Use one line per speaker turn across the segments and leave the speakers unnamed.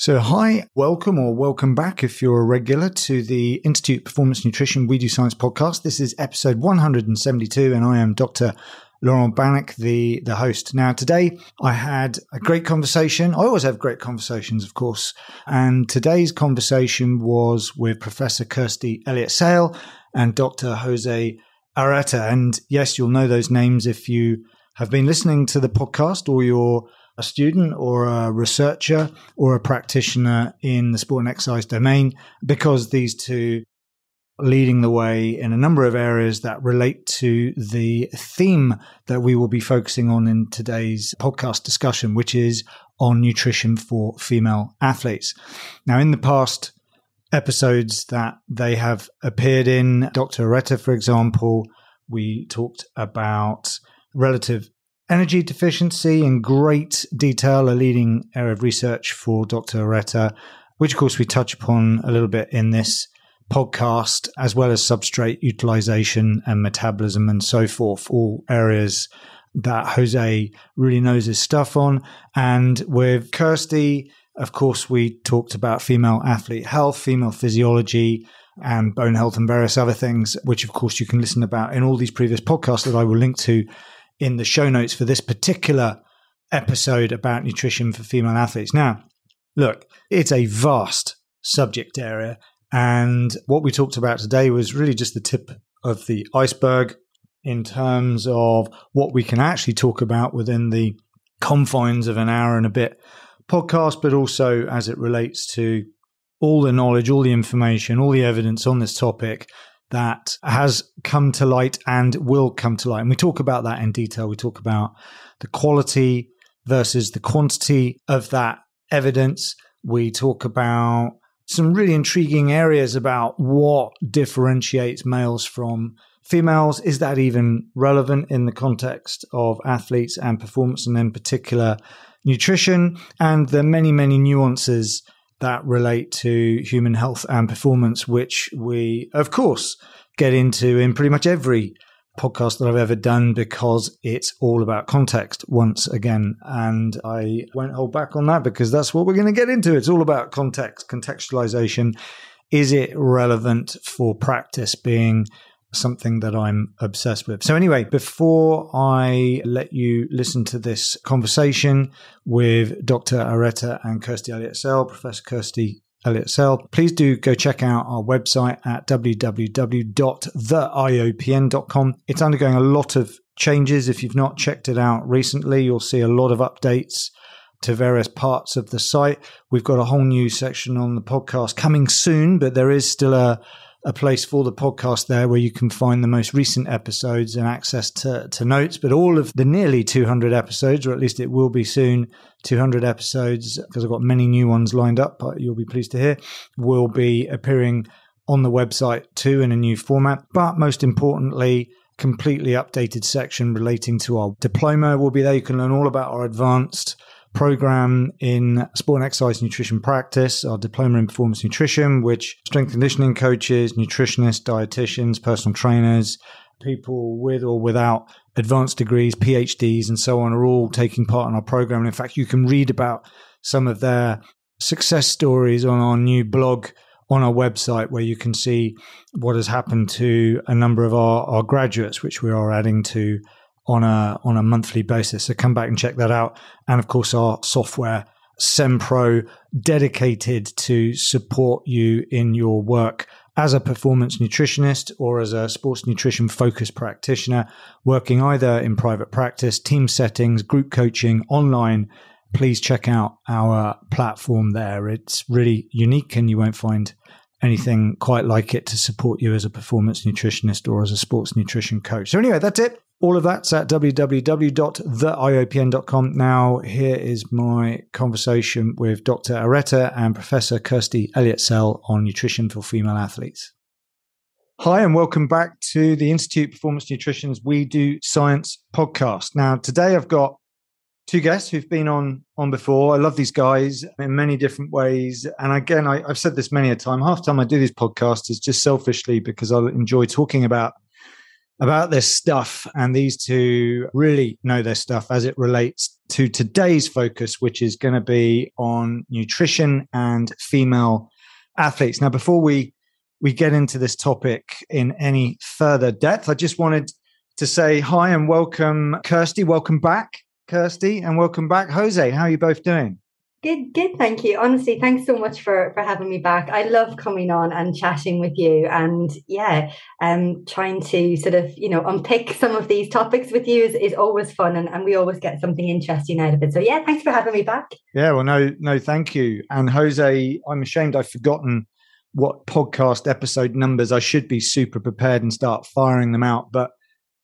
So, hi, welcome or welcome back if you're a regular to the Institute Performance Nutrition We Do Science podcast. This is episode 172, and I am Dr. Laurent Bannock, the, the host. Now, today I had a great conversation. I always have great conversations, of course. And today's conversation was with Professor Kirsty Elliott Sale and Dr. Jose Areta. And yes, you'll know those names if you have been listening to the podcast or you're a student or a researcher or a practitioner in the sport and exercise domain because these two leading the way in a number of areas that relate to the theme that we will be focusing on in today's podcast discussion, which is on nutrition for female athletes. Now, in the past episodes that they have appeared in, Dr. Areta, for example, we talked about relative Energy deficiency in great detail, a leading area of research for Dr. Areta, which of course we touch upon a little bit in this podcast, as well as substrate utilization and metabolism and so forth, all areas that Jose really knows his stuff on. And with Kirsty, of course, we talked about female athlete health, female physiology, and bone health and various other things, which of course you can listen about in all these previous podcasts that I will link to in the show notes for this particular episode about nutrition for female athletes. Now, look, it's a vast subject area. And what we talked about today was really just the tip of the iceberg in terms of what we can actually talk about within the confines of an hour and a bit podcast, but also as it relates to all the knowledge, all the information, all the evidence on this topic that has come to light and will come to light. And we talk about that in detail. We talk about the quality versus the quantity of that evidence. We talk about some really intriguing areas about what differentiates males from females. Is that even relevant in the context of athletes and performance, and in particular nutrition? And the many, many nuances that relate to human health and performance, which we, of course, get into in pretty much every podcast that I've ever done because it's all about context once again. And I won't hold back on that because that's what we're going to get into. It's all about context, contextualization. Is it relevant for practice being something that I'm obsessed with. So, anyway, before I let you listen to this conversation with Dr. Areta and Kirsty Elliott Sale, Professor Kirsty Elliott Sale, please do go check out our website at www.theiopn.com. It's undergoing a lot of changes. If you've not checked it out recently, you'll see a lot of updates to various parts of the site. We've got a whole new section on the podcast coming soon, but there is still a a place for the podcast there where you can find the most recent episodes and access to, to notes. But all of the nearly 200 episodes, or at least it will be soon, 200 episodes, because I've got many new ones lined up, but you'll be pleased to hear, will be appearing on the website too in a new format. But most importantly, completely updated section relating to our diploma will be there. You can learn all about our advanced program in sport and exercise nutrition practice, our diploma in performance nutrition, which strength conditioning coaches, nutritionists, dietitians, personal trainers, people with or without advanced degrees, PhDs, and so on are all taking part in our program. And in fact, you can read about some of their success stories on our new blog on our website where you can see what has happened to a number of our, our graduates, which we are adding to on a on a monthly basis. So come back and check that out. And of course, our software SENPRO dedicated to support you in your work as a performance nutritionist or as a sports nutrition focused practitioner, working either in private practice, team settings, group coaching, online. Please check out our platform there. It's really unique and you won't find anything quite like it to support you as a performance nutritionist or as a sports nutrition coach. So, anyway, that's it. All of that's at www.theiopn.com. Now, here is my conversation with Dr. Areta and Professor Kirsty Elliott Sale on nutrition for female athletes. Hi, and welcome back to the Institute Performance Nutrition's We Do Science podcast. Now, today I've got two guests who've been on on before. I love these guys in many different ways. And again, I, have said this many a time. Half time I do these podcasts is just selfishly because I enjoy talking about about this stuff. And these two really know their stuff as it relates to today's focus, which is going to be on nutrition and female athletes. Now, before we we get into this topic in any further depth, I just wanted to say hi and welcome Kirsty. Welcome back, Kirsty, and welcome back, Jose. How are you both doing?
Good, good. Thank you. Honestly, thanks so much for for having me back. I love coming on and chatting with you, and yeah, um, trying to sort of you know unpick some of these topics with you is, is always fun, and, and we always get something interesting out of it. So yeah, thanks for having me back.
Yeah, well, no, no, thank you. And Jose, I'm ashamed I've forgotten what podcast episode numbers. I should be super prepared and start firing them out, but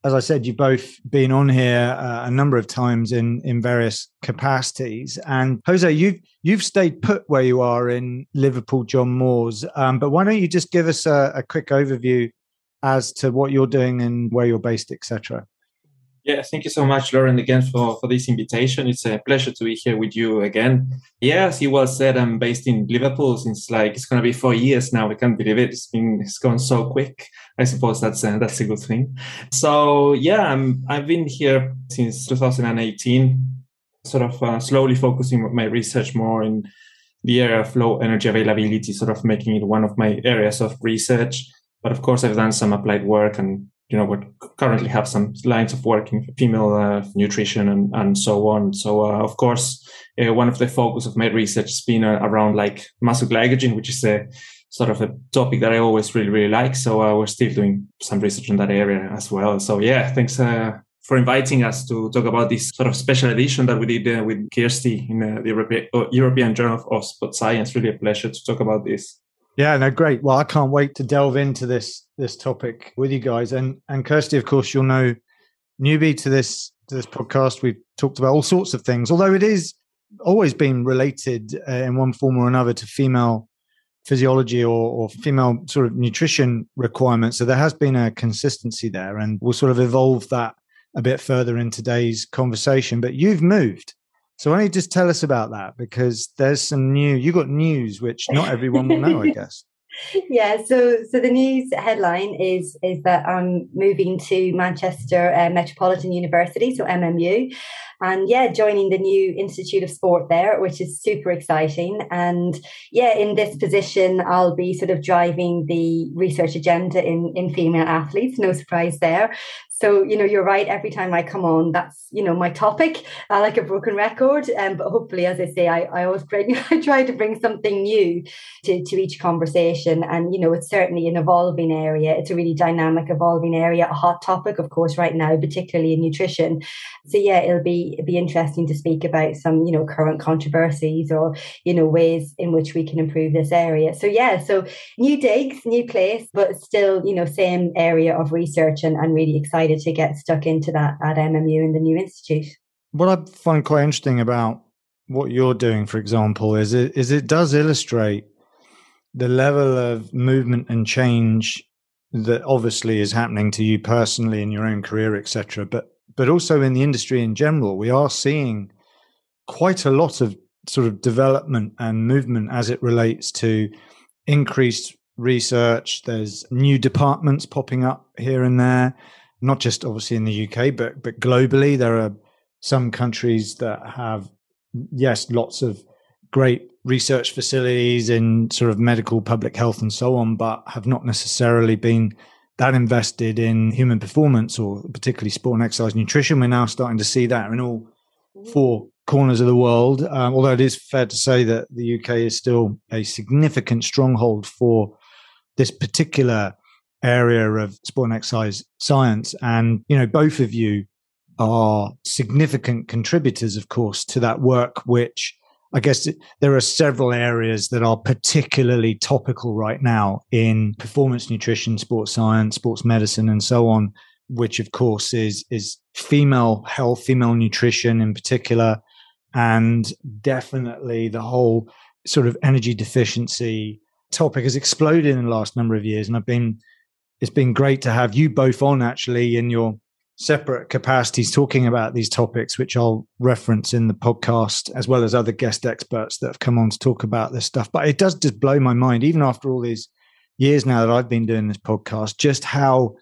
as I said, you've both been on here uh, a number of times in in various capacities. And Jose, you've you've stayed put where you are in Liverpool, John Moores. Um, but why don't you just give us a, a quick overview as to what you're doing and where you're based, etc.
Yeah, thank you so much, Laurent, again for, for this invitation. It's a pleasure to be here with you again. Yeah, as you well said, I'm based in Liverpool since like it's gonna be four years now. I can't believe it. It's been it's gone so quick. I suppose that's a, that's a good thing. So yeah, I'm I've been here since 2018, sort of uh, slowly focusing my research more in the area of low energy availability, sort of making it one of my areas of research. But of course, I've done some applied work and you know, we currently have some lines of work in female uh, nutrition and, and so on. So, uh, of course, uh, one of the focus of my research has been uh, around like muscle glycogen, which is a sort of a topic that I always really, really like. So, uh, we're still doing some research in that area as well. So, yeah, thanks uh, for inviting us to talk about this sort of special edition that we did with Kirsty in the European, European Journal of Sport Science. Really a pleasure to talk about this.
Yeah, no, great. Well, I can't wait to delve into this this topic with you guys. And and Kirsty, of course, you'll know newbie to this to this podcast. We've talked about all sorts of things, although it is always been related uh, in one form or another to female physiology or, or female sort of nutrition requirements. So there has been a consistency there, and we'll sort of evolve that a bit further in today's conversation. But you've moved so why don't you just tell us about that? Because there's some new you got news which not everyone will know, I guess.
Yeah, so so the news headline is is that I'm moving to Manchester uh, Metropolitan University, so MMU, and yeah, joining the new Institute of Sport there, which is super exciting. And yeah, in this position, I'll be sort of driving the research agenda in in female athletes. No surprise there. So, you know, you're right. Every time I come on, that's, you know, my topic. Like a broken record. Um, but hopefully, as I say, I, I always bring, I try to bring something new to, to each conversation. And, you know, it's certainly an evolving area. It's a really dynamic, evolving area, a hot topic, of course, right now, particularly in nutrition. So yeah, it'll be, it'll be interesting to speak about some, you know, current controversies or, you know, ways in which we can improve this area. So yeah, so new digs, new place, but still, you know, same area of research and, and really excited excited to get stuck into that at MMU in the new institute.
What I find quite interesting about what you're doing, for example, is it is it does illustrate the level of movement and change that obviously is happening to you personally in your own career, etc. But but also in the industry in general, we are seeing quite a lot of sort of development and movement as it relates to increased research. There's new departments popping up here and there not just obviously in the UK, but but globally, there are some countries that have yes, lots of great research facilities in sort of medical, public health, and so on, but have not necessarily been that invested in human performance or particularly sport and exercise nutrition. We're now starting to see that in all four corners of the world. Um, although it is fair to say that the UK is still a significant stronghold for this particular area of sport and exercise science. And, you know, both of you are significant contributors, of course, to that work, which I guess there are several areas that are particularly topical right now in performance nutrition, sports science, sports medicine, and so on, which of course is, is female health, female nutrition in particular, and definitely the whole sort of energy deficiency topic has exploded in the last number of years. And I've been it's been great to have you both on actually in your separate capacities talking about these topics, which I'll reference in the podcast, as well as other guest experts that have come on to talk about this stuff. But it does just blow my mind, even after all these years now that I've been doing this podcast, just how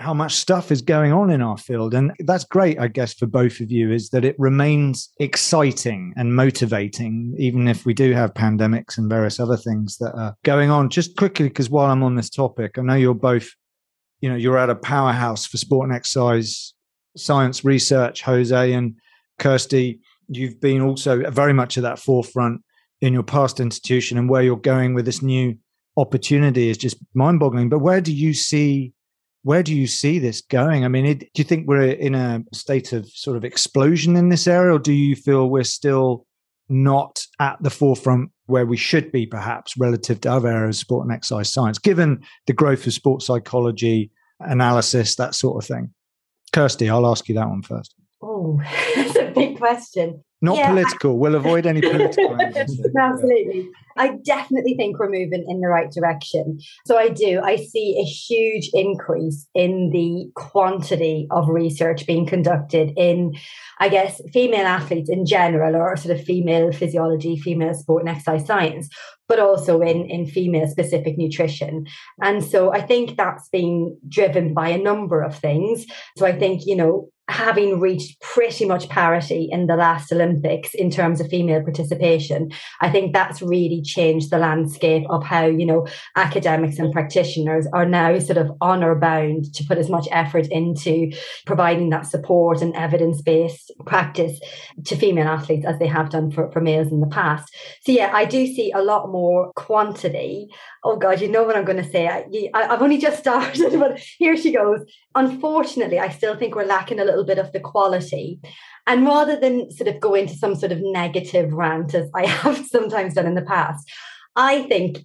how much stuff is going on in our field. And that's great, I guess, for both of you, is that it remains exciting and motivating, even if we do have pandemics and various other things that are going on. Just quickly, because while I'm on this topic, I know you're both, you know, you're at a powerhouse for sport and exercise science research, Jose and Kirsty. You've been also very much at that forefront in your past institution and where you're going with this new opportunity is just mind boggling. But where do you see where do you see this going? I mean, it, do you think we're in a state of sort of explosion in this area, or do you feel we're still not at the forefront where we should be, perhaps, relative to other areas of sport and exercise science, given the growth of sports psychology, analysis, that sort of thing? Kirsty, I'll ask you that one first.
Oh, that's a big question.
Not yeah, political. We'll avoid any political.
Absolutely. I definitely think we're moving in the right direction. So I do. I see a huge increase in the quantity of research being conducted in, I guess, female athletes in general, or sort of female physiology, female sport and exercise science, but also in, in female specific nutrition. And so I think that's being driven by a number of things. So I think, you know, having reached pretty much parity in the last Olympics in terms of female participation, I think that's really changed the landscape of how, you know, academics and practitioners are now sort of honor bound to put as much effort into providing that support and evidence based practice to female athletes as they have done for, for males in the past. So, yeah, I do see a lot more quantity. Oh, God, you know what I'm going to say. I, I've only just started, but here she goes. Unfortunately, I still think we're lacking a little little bit of the quality. And rather than sort of go into some sort of negative rant, as I have sometimes done in the past, I think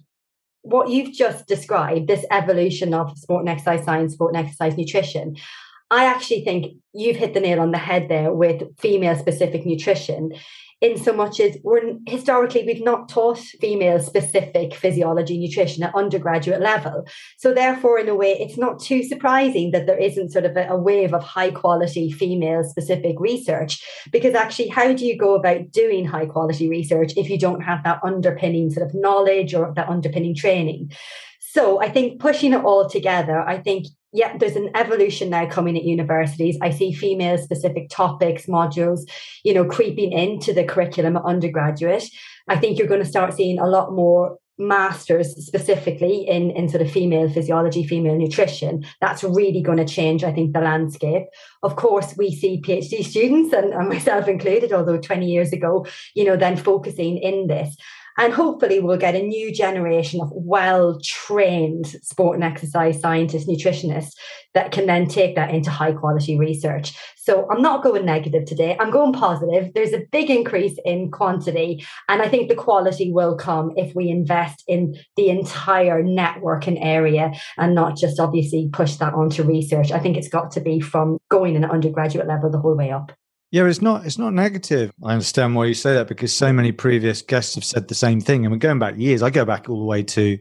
what you've just described, this evolution of sport and exercise science, sport and exercise nutrition, I actually think you've hit the nail on the head there with female specific nutrition in so much as we're historically we've not taught female specific physiology nutrition at undergraduate level. So therefore in a way it's not too surprising that there isn't sort of a, a wave of high quality female specific research because actually how do you go about doing high quality research if you don't have that underpinning sort of knowledge or that underpinning training? So I think pushing it all together, I think yeah, there's an evolution now coming at universities. I see female specific topics, modules, you know, creeping into the curriculum at undergraduate. I think you're going to start seeing a lot more masters specifically in, in sort of female physiology, female nutrition. That's really going to change, I think, the landscape. Of course, we see PhD students and, and myself included, although 20 years ago, you know, then focusing in this. And hopefully, we'll get a new generation of well trained sport and exercise scientists, nutritionists that can then take that into high quality research. So I'm not going negative today. I'm going positive. There's a big increase in quantity. And I think the quality will come if we invest in the entire network and area and not just obviously push that onto research. I think it's got to be from going in at undergraduate level the whole way up.
Yeah, it's not it's not negative. I understand why you say that because so many previous guests have said the same thing. And we're going back years. I go back all the way to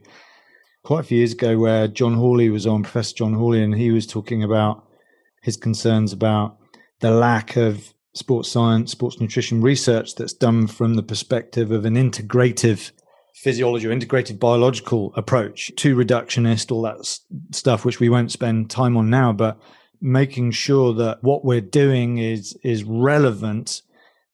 quite a few years ago where John Hawley was on, Professor John Hawley, and he was talking about his concerns about the lack of sports science, sports nutrition research that's done from the perspective of an integrative physiology or integrated biological approach to reductionist, all that stuff, which we won't spend time on now. But making sure that what we're doing is is relevant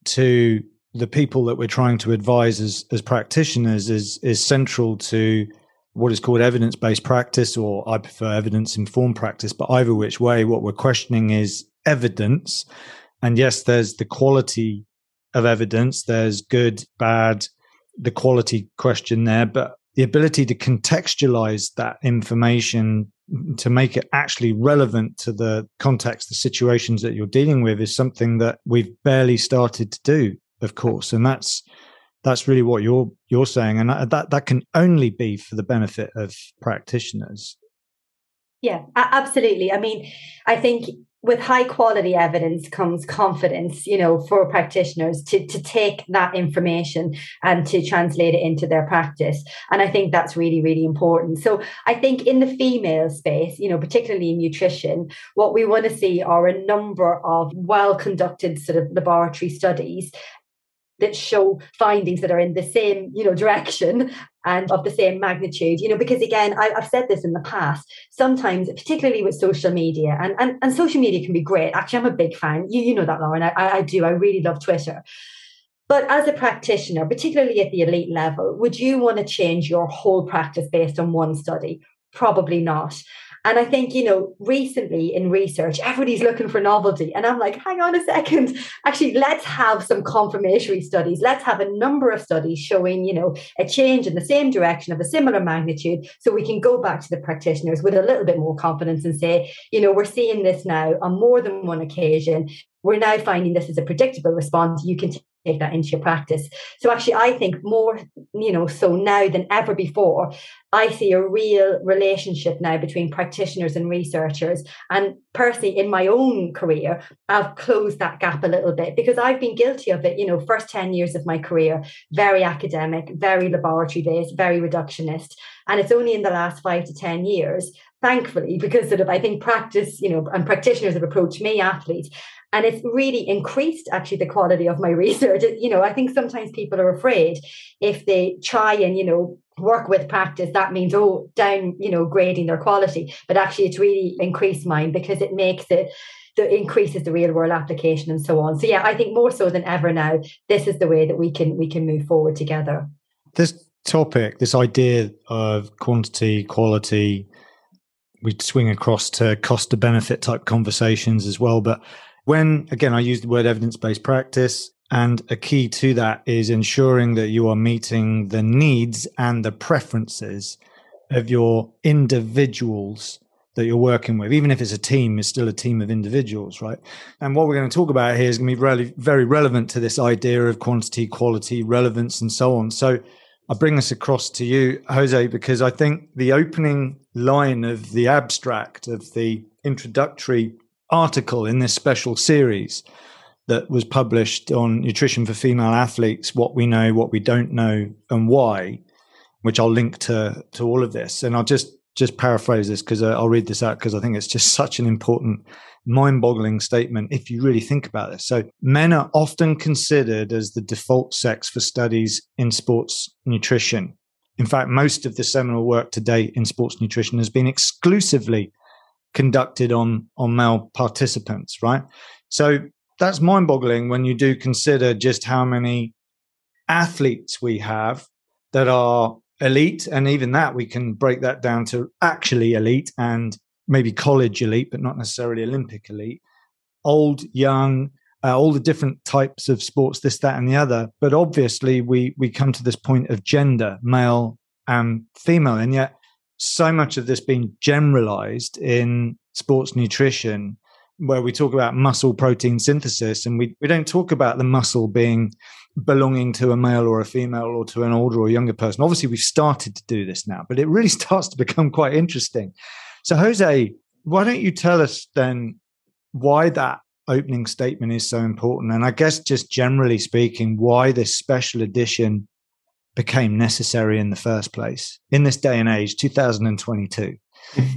to the people that we're trying to advise as as practitioners is is central to what is called evidence based practice, or I prefer evidence informed practice. But either which way, what we're questioning is evidence. And yes, there's the quality of evidence. There's good, bad, the quality question there, but the ability to contextualize that information to make it actually relevant to the context, the situations that you're dealing with is something that we've barely started to do, of course. And that's, that's really what you're, you're saying. And that, that can only be for the benefit of practitioners.
Yeah, absolutely. I mean, I think with high quality evidence comes confidence you know for practitioners to to take that information and to translate it into their practice. And i think that's really really important. So i think in the female space you know particularly in nutrition what we want to see are a number of well conducted sort of laboratory studies that show findings that are in the same you know direction and of the same magnitude, you know, because again, I, have said this in the past, sometimes, particularly with social media, and, and, and social media can be great. Actually, I'm a big fan. You, you know that, Laurent. I, I do. I really love Twitter. But as a practitioner, particularly at the elite level, would you want to change your whole practice based on one study? Probably not. And I think, you know, recently in research, everybody's looking for novelty. And I'm like, hang on a second. Actually, let's have some confirmatory studies. Let's have a number of studies showing, you know, a change in the same direction of a similar magnitude. So we can go back to the practitioners with a little bit more confidence and say, you know, we're seeing this now on more than one occasion. We're now finding this is a predictable response. You can take that into your practice. So actually, I think more, you know, so now than ever before, I see a real relationship now between practitioners and researchers. And personally, in my own career, I've closed that gap a little bit because I've been guilty of it. You know, first 10 years of my career, very academic, very laboratory based, very reductionist. And it's only in the last five to 10 years thankfully, because sort of I think practice, you know, and practitioners have approached me, athletes, and it's really increased actually the quality of my research. You know i think sometimes people are afraid if they try and you know work with practice that means oh down you know grading their quality. But actually it's really increased mine because it makes it the increases the real world application and so on. So yeah i think more so than ever now this is the way that we can we can move forward together.
This topic this idea of quantity quality we swing across to cost to benefit type conversations as well but when, again, I use the word evidence based practice, and a key to that is ensuring that you are meeting the needs and the preferences of your individuals that you're working with. Even if it's a team, it's still a team of individuals, right? And what we're going to talk about here is going to be really, very relevant to this idea of quantity, quality, relevance, and so on. So I bring this across to you, Jose, because I think the opening line of the abstract of the introductory article in this special series that was published on nutrition for female athletes what we know what we don't know and why which i'll link to to all of this. And i'll just just paraphrase this because uh, i'll read this out because i think it's just such an important mind-boggling statement if you really think about this so men are often considered as the default sex for studies in sports nutrition. In fact most of the seminal work to date in sports nutrition has been exclusively conducted on on male participants, right? So that's mind-boggling when you do consider just how many athletes we have that are elite, and even that we can break that down to actually elite and maybe college elite, but not necessarily Olympic elite. Old, young, uh, all the different types of sports, this, that, and the other. But obviously, we we come to this point of gender, male and female, and yet so much of this being generalized in sports nutrition where we talk about muscle protein synthesis and we, we don't talk about the muscle being belonging to a male or a female or to an older or younger person. Obviously, we've started to do this now, but it really starts to become quite interesting. So, Jose, why don't you tell us then why that opening statement is so important? And I guess, just generally speaking, why this special edition became necessary in the first place in this day and age, 2022?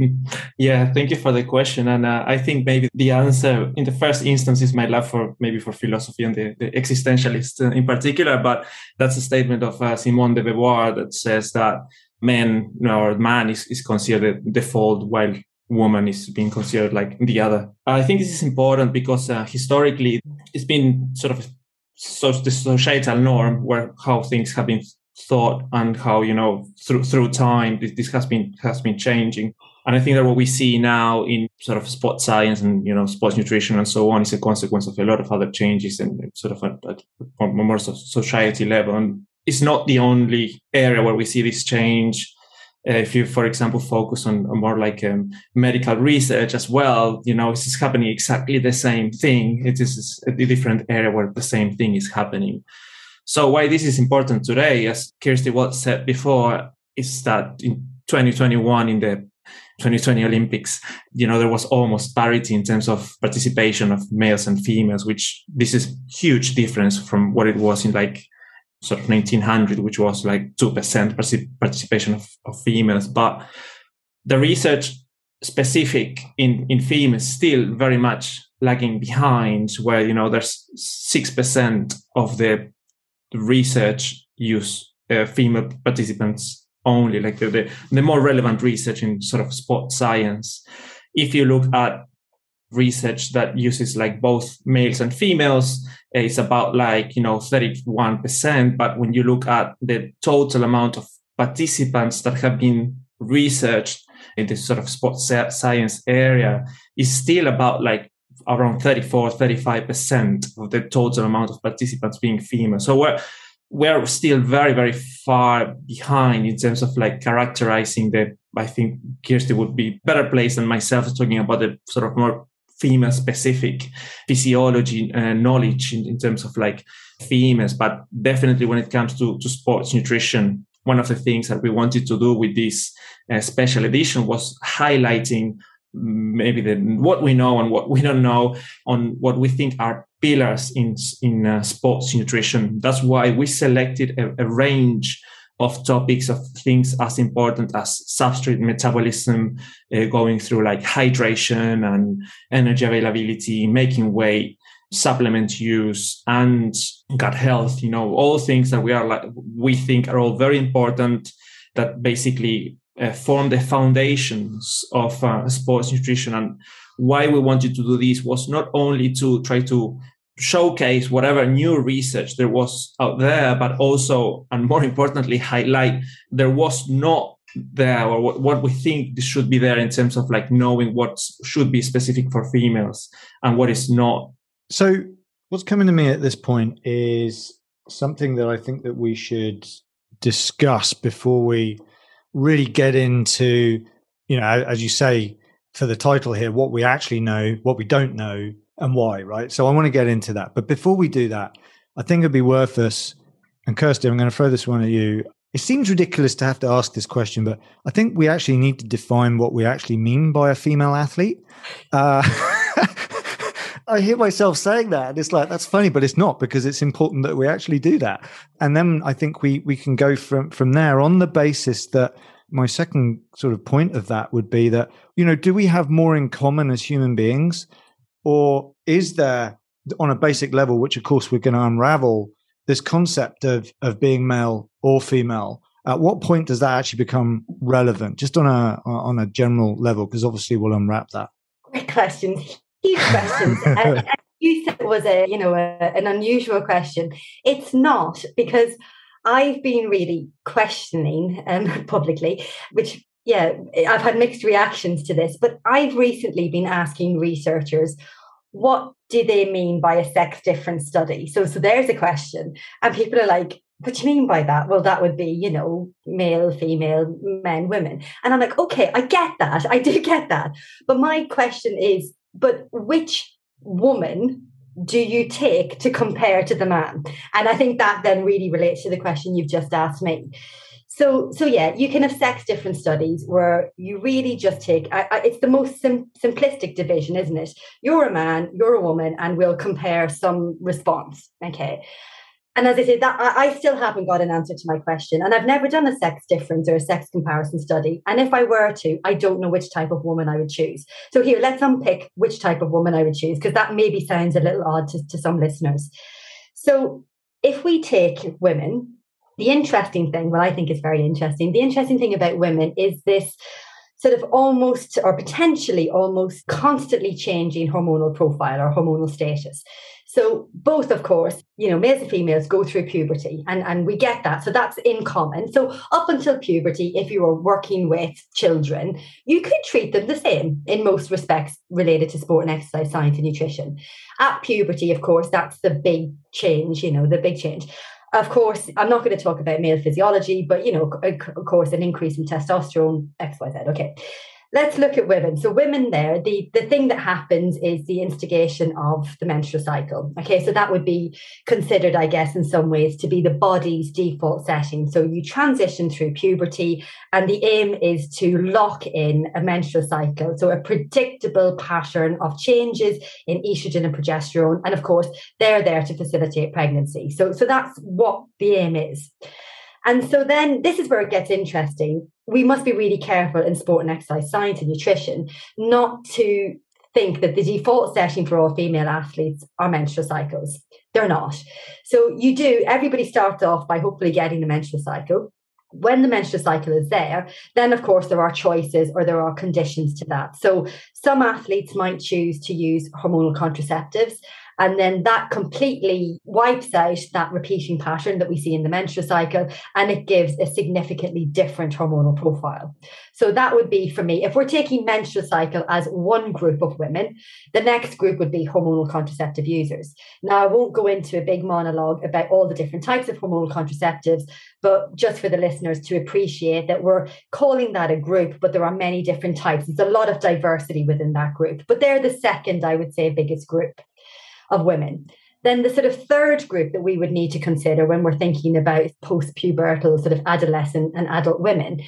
yeah, thank you for the question. And uh, I think maybe the answer in the first instance is my love for maybe for philosophy and the, the existentialists in particular. But that's a statement of uh, Simone de Beauvoir that says that man or man is, is considered default while woman is being considered like the other. I think this is important because uh, historically it's been sort of so the societal norm where how things have been thought and how you know through through time this, this has been has been changing and i think that what we see now in sort of sports science and you know sports nutrition and so on is a consequence of a lot of other changes and sort of at a more society level and it's not the only area where we see this change uh, if you, for example, focus on, on more like um, medical research as well, you know, it's happening exactly the same thing. It is a different area where the same thing is happening. So why this is important today, as Kirsty Watts said before, is that in 2021 in the 2020 Olympics, you know, there was almost parity in terms of participation of males and females, which this is huge difference from what it was in like sort of 1900, which was like 2% participation of, of females. But the research specific in, in females still very much lagging behind where, you know, there's 6% of the research use uh, female participants only, like the, the, the more relevant research in sort of sport science. If you look at research that uses like both males and females, it's about like, you know, 31%. But when you look at the total amount of participants that have been researched in this sort of sports science area, is still about like around 34, 35% of the total amount of participants being female. So we're, we're still very, very far behind in terms of like characterizing the, I think Kirsty would be better placed than myself talking about the sort of more female specific physiology uh, knowledge in, in, terms of like females. But definitely when it comes to, to sports nutrition, one of the things that we wanted to do with this uh, special edition was highlighting maybe the, what we know and what we don't know on what we think are pillars in in uh, sports nutrition. That's why we selected a, a, range of topics of things as important as substrate metabolism, uh, going through like hydration and energy availability, making weight, supplement use, and gut health. You know, all things that we are like we think are all very important. That basically uh, form the foundations of uh, sports nutrition. And why we wanted to do this was not only to try to showcase whatever new research there was out there, but also, and more importantly, highlight there was not there or what, what we think should be there in terms of like knowing what should be specific for females and what is not.
So what's coming to me at this point is something that I think that we should discuss before we really get into, you know, as you say for the title here, what we actually know, what we don't know, and why, right? So I want to get into that. But before we do that, I think it'd be worth us, and Kirsty, I'm going to throw this one at you. It seems ridiculous to have to ask this question, but I think we actually need to define what we actually mean by a female athlete. Uh, I hear myself saying that, and it's like that's funny, but it's not because it's important that we actually do that. And then I think we we can go from from there on the basis that my second sort of point of that would be that you know do we have more in common as human beings, or is there on a basic level, which of course we're going to unravel this concept of of being male or female? At what point does that actually become relevant? Just on a on a general level because obviously we'll unwrap that.
Great questions huge questions. and, you said it was a, you know, a, an unusual question. It's not because I've been really questioning um, publicly, which yeah, I've had mixed reactions to this, but I've recently been asking researchers what do they mean by a sex difference study? So, so there's a question, and people are like, "What do you mean by that?" Well, that would be, you know, male, female, men, women, and I'm like, okay, I get that, I do get that, but my question is, but which woman do you take to compare to the man? And I think that then really relates to the question you've just asked me. So, so yeah, you can have sex different studies where you really just take. I, I, it's the most sim- simplistic division, isn't it? You're a man, you're a woman, and we'll compare some response. Okay, and as I said, that I, I, still haven't got an answer to my question. And I've never done a sex difference or a sex comparison study. And if I were to, I don't know which type of woman I would choose. So here, let's unpick which type of woman I would choose, because that maybe sounds a little odd to, to some listeners. So if we take women, the interesting thing, what I think is very interesting, the interesting thing about women is this sort of almost or potentially almost constantly changing hormonal profile or hormonal status. So both, of course, you know, males and females go through puberty and, and we get that. So that's in common. So up until puberty, if you were working with children, you could treat them the same in most respects related to sport and exercise science and nutrition. At puberty, of course, that's the big change, you know, the big change. Of course, I'm not going to talk about male physiology, but you know, of course, an increase in testosterone, X, Y, Z. Okay let's look at women. So women there, the, the thing that happens is the instigation of the menstrual cycle. Okay, so that would be considered, I guess, in some ways to be the body's default setting. So you transition through puberty and the aim is to lock in a menstrual cycle. So a predictable pattern of changes in estrogen and progesterone. And of course, they're there to facilitate pregnancy. So, so that's what the aim is. And so then this is where it gets interesting. We must be really careful in sport and exercise science and nutrition not to think that the default setting for all female athletes are menstrual cycles. They're not. So you do, everybody starts off by hopefully getting the menstrual cycle when the menstrual cycle is there, then of course there are choices or there are conditions to that. So some athletes might choose to use hormonal contraceptives. And then that completely wipes out that repeating pattern that we see in the menstrual cycle and it gives a significantly different hormonal profile. So that would be for me, if we're taking menstrual cycle as one group of women, the next group would be hormonal contraceptive users. Now, I won't go into a big monologue about all the different types of hormonal contraceptives, but just for the listeners to appreciate that we're calling that a group, but there are many different types. There's a lot of diversity within that group, but they're the second, I would say, biggest group of women. Then the sort of third group that we would need to consider when we're thinking about post-pubertal sort of adolescent and adult women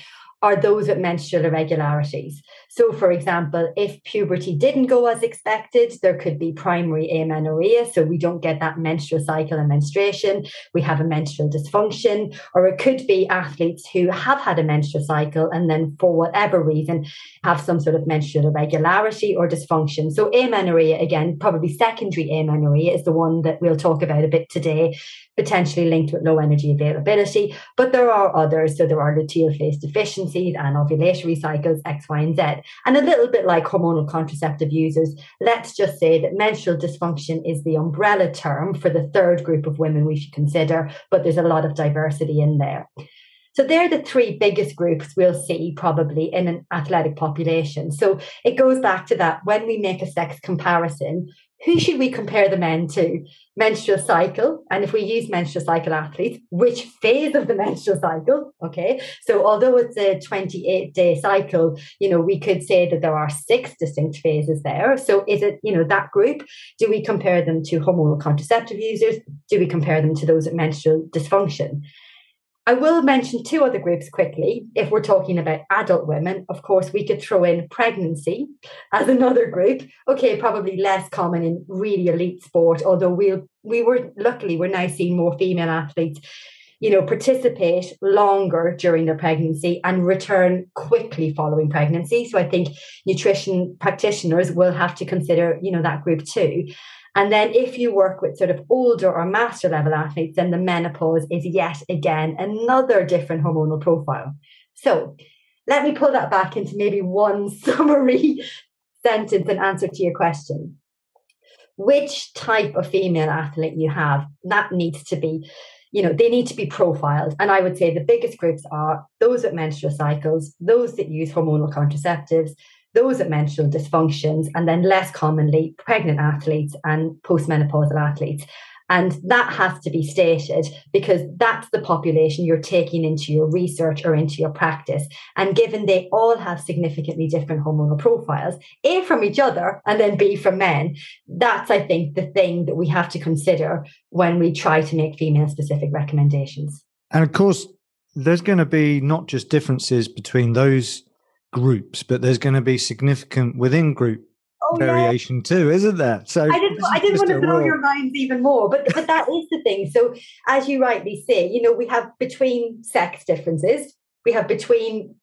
are those with menstrual irregularities. So, for example, if puberty didn't go as expected, there could be primary amenorrhea. So, we don't get that menstrual cycle and menstruation. We have a menstrual dysfunction. Or it could be athletes who have had a menstrual cycle and then, for whatever reason, have some sort of menstrual irregularity or dysfunction. So, amenorrhea, again, probably secondary amenorrhea is the one that we'll talk about a bit today, potentially linked with low energy availability. But there are others. So, there are luteal phase deficiencies and ovulatory cycles, X, Y, and Z. And a little bit like hormonal contraceptive users, let's just say that menstrual dysfunction is the umbrella term for the third group of women we should consider, but there's a lot of diversity in there. So they're the three biggest groups we'll see probably in an athletic population. So it goes back to that when we make a sex comparison, who should we compare the men to? Menstrual cycle. And if we use menstrual cycle athletes, which phase of the menstrual cycle? Okay. So although it's a 28 day cycle, you know, we could say that there are six distinct phases there. So is it, you know, that group? Do we compare them to hormonal contraceptive users? Do we compare them to those with menstrual dysfunction? I will mention two other groups quickly. If we're talking about adult women, of course, we could throw in pregnancy as another group. Okay, probably less common in really elite sport, although we we were luckily we're now seeing more female athletes, you know, participate longer during their pregnancy and return quickly following pregnancy. So I think nutrition practitioners will have to consider, you know, that group too. And then if you work with sort of older or master level athletes, then the menopause is yet again another different hormonal profile. So let me pull that back into maybe one summary sentence and answer to your question. Which type of female athlete you have, that needs to be, you know, they need to be profiled. And I would say the biggest groups are those with menstrual cycles, those that use hormonal contraceptives, those at menstrual dysfunctions, and then less commonly pregnant athletes and postmenopausal athletes. And that has to be stated because that's the population you're taking into your research or into your practice. And given they all have significantly different hormonal profiles, A from each other and then B from men, that's, I think, the thing that we have to consider when we try to make female specific recommendations.
And of course, there's going to be not just differences between those groups, but there's going to be significant within group oh, variation yeah. too, isn't there?
So I didn't, I didn't want to blow your minds even more, but but that is the thing. So as you rightly say, you know, we have between sex differences, we have between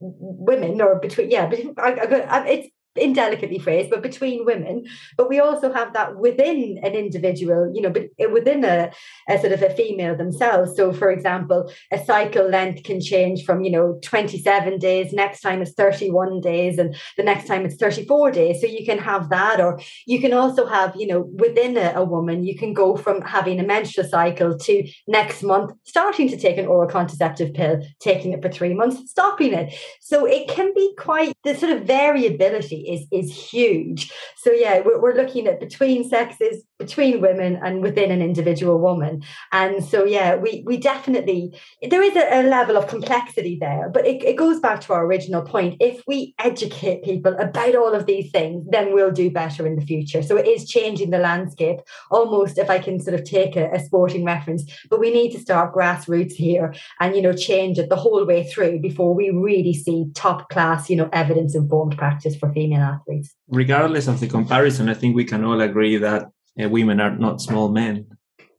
women or between yeah, I, I, um, it's indelicately phrased, but between women. But we also have that within an individual, you know, but uh, within a, a, sort of a female themselves. So, for example, a cycle length can change from, you know, 27 days, next time it's 31 days, and the next time it's 34 days. So you can have that, or you can also have, you know, within a, a woman, you can go from having a menstrual cycle to next month starting to take an oral contraceptive pill, taking it for three months, stopping it. So it can be quite the sort of variability is is huge. So yeah, we're, we're looking at between sexes, between women, and within an individual woman. And so yeah, we we definitely there is a, a level of complexity there, but it, it goes back to our original point. If we educate people about all of these things, then we'll do better in the future. So it is changing the landscape, almost if I can sort of take a, a sporting reference. But we need to start grassroots here and you know change it the whole way through before we really see top class, you know, evidence informed practice for female female athletes.
Regardless of the comparison, I think we can all agree that uh, women are not small men.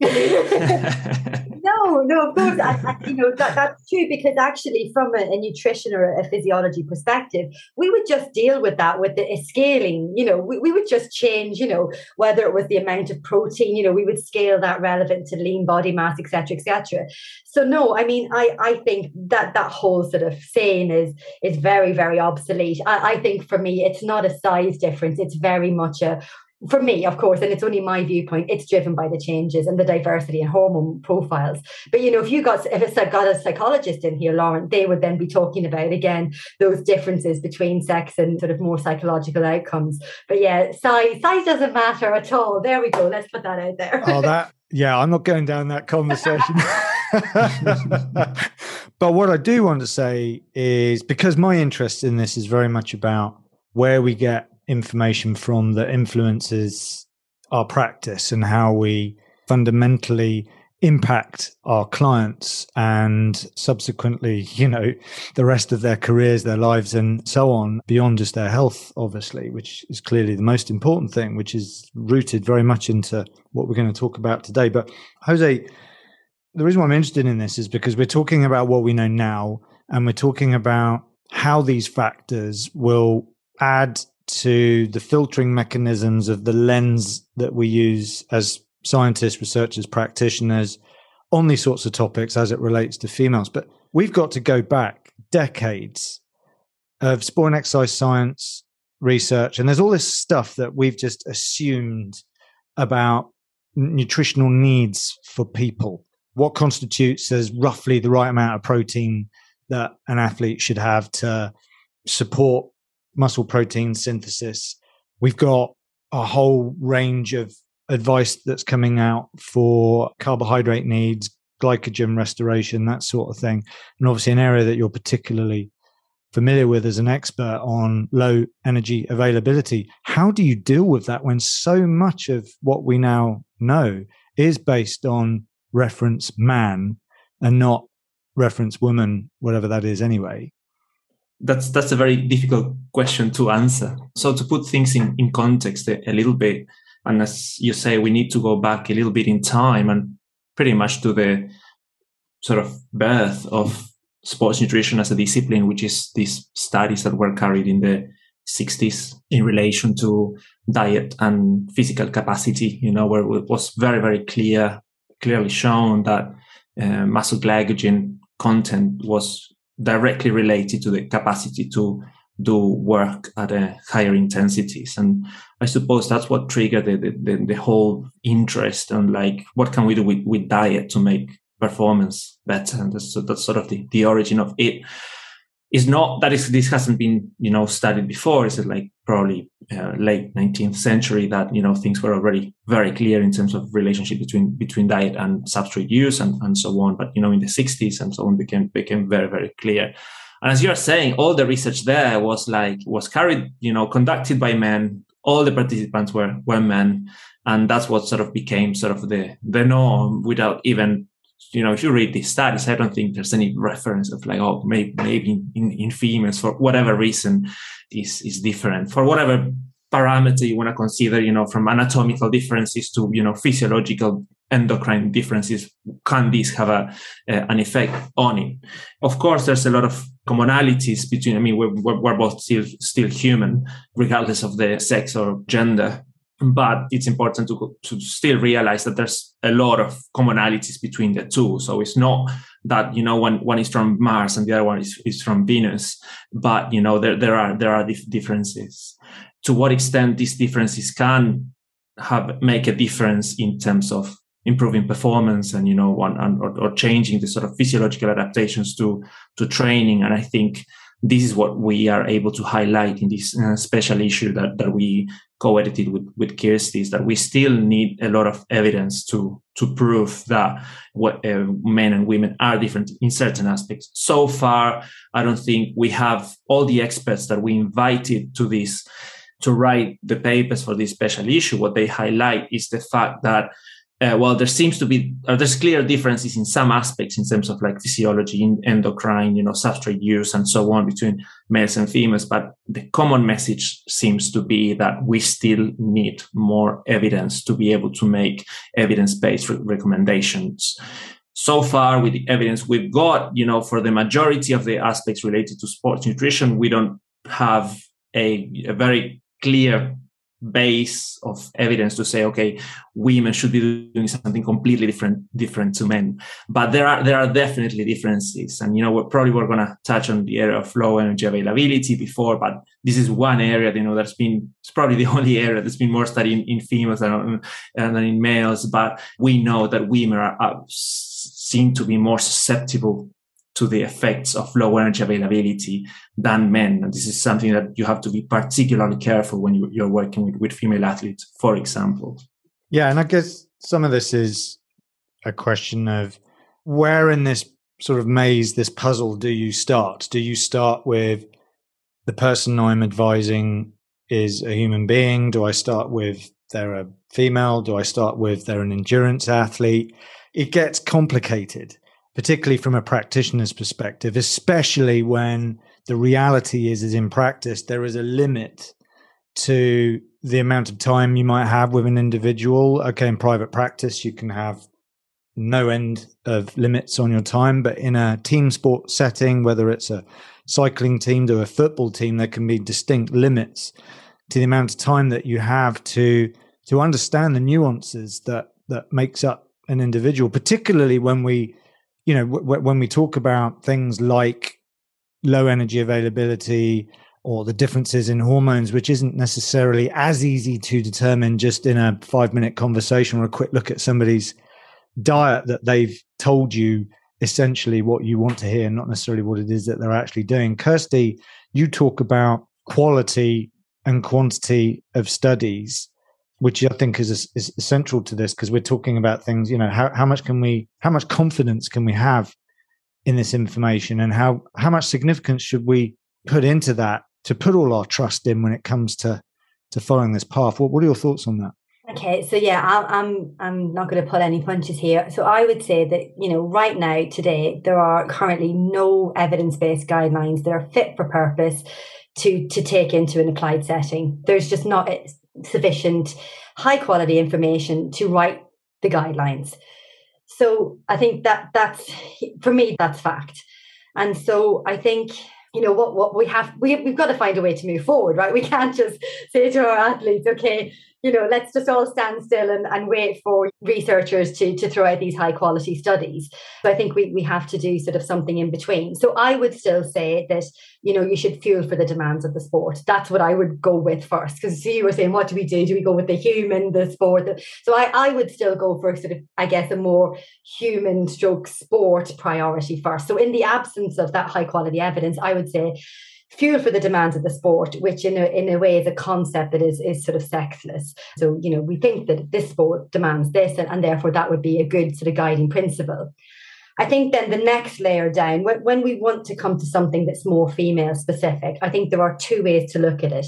no, no, of course, I, I, you know that that's true because actually, from a, a, nutrition or a physiology perspective, we would just deal with that with the scaling. You know, we, we would just change. You know, whether it was the amount of protein. You know, we would scale that relevant to lean body mass, etc., etc. So no, I mean, I I think that that whole sort of saying is is very very obsolete. I, I think for me, it's not a size difference. It's very much a for me, of course, and it's only my viewpoint, it's driven by the changes and the diversity and hormone profiles. But you know, if you got if it's got a psychologist in here, Laurent, they would then be talking about again those differences between sex and sort of more psychological outcomes. But yeah, size size doesn't matter at all. There we go. Let's put that out there.
Oh, that yeah, I'm not going down that conversation. but what I do want to say is because my interest in this is very much about where we get information from that influences our practice and how we fundamentally impact our clients and subsequently, you know, the rest of their careers, their lives, and so on, beyond just their health, obviously, which is clearly the most important thing, which is rooted very much into what we're going to talk about today. But Jose, the reason why I'm interested in this is because we're talking about what we know now, and we're talking about how these factors will add to the filtering mechanisms of the lens that we use as scientists, researchers, practitioners on these sorts of topics as it relates to females. But we've got to go back decades of sport and exercise science research, and there's all this stuff that we've just assumed about nutritional needs for people. What constitutes as roughly the right amount of protein that an athlete should have to support muscle protein synthesis. We've got a whole range of advice that's coming out for carbohydrate needs, glycogen restoration, that sort of thing. And obviously, an area that you're particularly familiar with as an expert on low energy availability. How do you deal with that when so much of what we now know is based on reference man and not reference woman, whatever that is anyway?
That's that's a very difficult question to answer. So to put things in, in context a, a, little bit, and as you say, we need to go back a little bit in time and pretty much to the sort of birth of sports nutrition as a discipline, which is these studies that were carried in the 60s in relation to diet and physical capacity, you know, where it was very, very clear, clearly shown that uh, muscle glycogen content was directly related to the capacity to do work at a higher intensities. And I suppose that's what triggered the, the, the whole interest and like, what can we do with, with diet to make performance better? And that's, that's sort of the, the origin of it is not that is this hasn't been you know studied before. Is it like probably uh, late 19th century that you know things were already very clear in terms of relationship between between diet and substrate use and, and so on. But you know in the 60s and so on became became very very clear. And as you're saying all the research there was like was carried you know conducted by men. All the participants were were men. And that's what sort of became sort of the the norm without even you know, if you read these studies, I don't think there's any reference of like, oh, maybe, maybe in, in females for whatever reason is, is different for whatever parameter you want to consider, you know, from anatomical differences to, you know, physiological endocrine differences. Can this have a, uh, an effect on it? Of course, there's a lot of commonalities between, I mean, we're, we're both still, still human, regardless of the sex or gender but it's important to, to still realize that there's a lot of commonalities between the two. So it's not that, you know, one, one is from Mars and the other one is, is from Venus, but, you know, there, there are, there are dif- differences. To what extent these differences can have, make a difference in terms of improving performance and, you know, one, and, or, or changing the sort of physiological adaptations to, to training. And I think, this is what we are able to highlight in this uh, special issue that, that we co-edited with, with Kirsty is that we still need a lot of evidence to, to prove that what uh, men and women are different in certain aspects. So far, I don't think we have all the experts that we invited to this to write the papers for this special issue. What they highlight is the fact that uh, well, there seems to be uh, there's clear differences in some aspects in terms of like physiology, in endocrine, you know, substrate use, and so on between males and females. But the common message seems to be that we still need more evidence to be able to make evidence-based re- recommendations. So far, with the evidence we've got, you know, for the majority of the aspects related to sports nutrition, we don't have a, a very clear base of evidence to say, okay, women should be doing something completely different, different to men. But there are, there are definitely differences. And, you know, we're probably we're going to touch on the area of low energy availability before, but this is one area, you know, that's been, it's probably the only area that's been more studied in, in females than, uh, than in males. But we know that women are, are seem to be more susceptible to the effects of low energy availability than men. And this is something that you have to be particularly careful when you, are working with, with female athletes, for example.
Yeah. And I guess some of this is a question of where in this sort of maze, this puzzle, do you start? Do you start with the person I'm advising is a human being? Do I start with they're a female? Do I start with they're an endurance athlete? It gets complicated particularly from a practitioner's perspective, especially when the reality is, is in practice, there is a limit to the amount of time you might have with an individual. Okay, in private practice, you can have no end of limits on your time, but in a team sport setting, whether it's a cycling team to a football team, there can be distinct limits to the amount of time that you have to to understand the nuances that that makes up an individual, particularly when we you know, w- when we talk about things like low energy availability or the differences in hormones, which isn't necessarily as easy to determine just in a five minute conversation or a quick look at somebody's diet that they've told you essentially what you want to hear, not necessarily what it is that they're actually doing. Kirsty, you talk about quality and quantity of studies which I think is, is central to this because we're talking about things. You know, how how much can we, how much confidence can we have in this information, and how how much significance should we put into that to put all our trust in when it comes to to following this path? What what are your thoughts on that?
Okay, so yeah, I'm I'm not going to pull any punches here. So I would say that you know right now today there are currently no evidence based guidelines that are fit for purpose to to take into an applied setting. There's just not sufficient high quality information to write the guidelines. So I think that that's for me that's fact. And so I think you know what what we have we, we've got to find a way to move forward right we can't just say to our athletes okay you know, let's just all stand still and, and wait for researchers to, to throw out these high quality studies. So I think we, we have to do sort of something in between. So I would still say that, you know, you should fuel for the demands of the sport. That's what I would go with first. Because you were saying, what do we do? Do we go with the human, the sport? So I, I would still go for sort of, I guess, a more human stroke sport priority first. So in the absence of that high quality evidence, I would say fuel for the demands of the sport, which in a, in a way is a concept that is, is sort of sexless. So, you know, we think that this sport demands this, and, and therefore that would be a good sort of guiding principle. I think then the next layer down, when we want to come to something that's more female specific, I think there are two ways to look at it.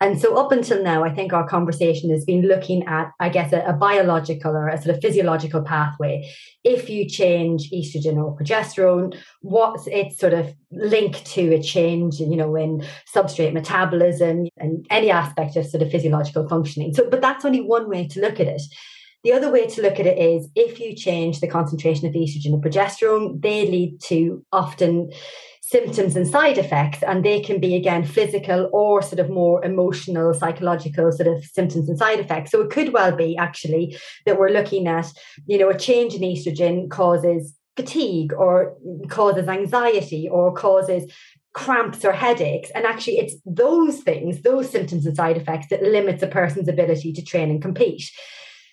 And so, up until now, I think our conversation has been looking at, I guess, a, a, biological or a sort of physiological pathway. If you change estrogen or progesterone, what's its sort of link to a change, you know, in substrate metabolism and any aspect of sort of physiological functioning. So, but that's only one way to look at it. The other way to look at it is if you change the concentration of estrogen and progesterone, they lead to often symptoms and side effects and they can be again physical or sort of more emotional psychological sort of symptoms and side effects. So it could well be actually that we're looking at you know a change in estrogen causes fatigue or causes anxiety or causes cramps or headaches. And actually it's those things those symptoms and side effects that limits a person's ability to train and compete.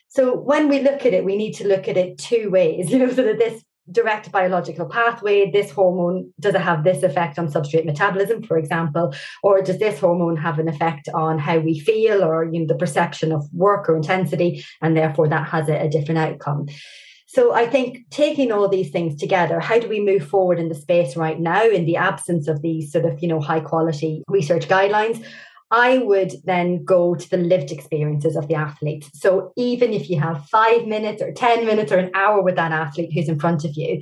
So when we look at it we need to look at it two ways you know so that this direct biological pathway this hormone does it have this effect on substrate metabolism for example or does this hormone have an effect on how we feel or you know the perception of work or intensity and therefore that has a, a different outcome so I think taking all these things together, how do we move forward in the space right now in the absence of these sort of, you know, high quality research guidelines? I would then go to the lived experiences of the athletes. So even if you have five minutes or 10 minutes or an hour with that athlete who's in front of you,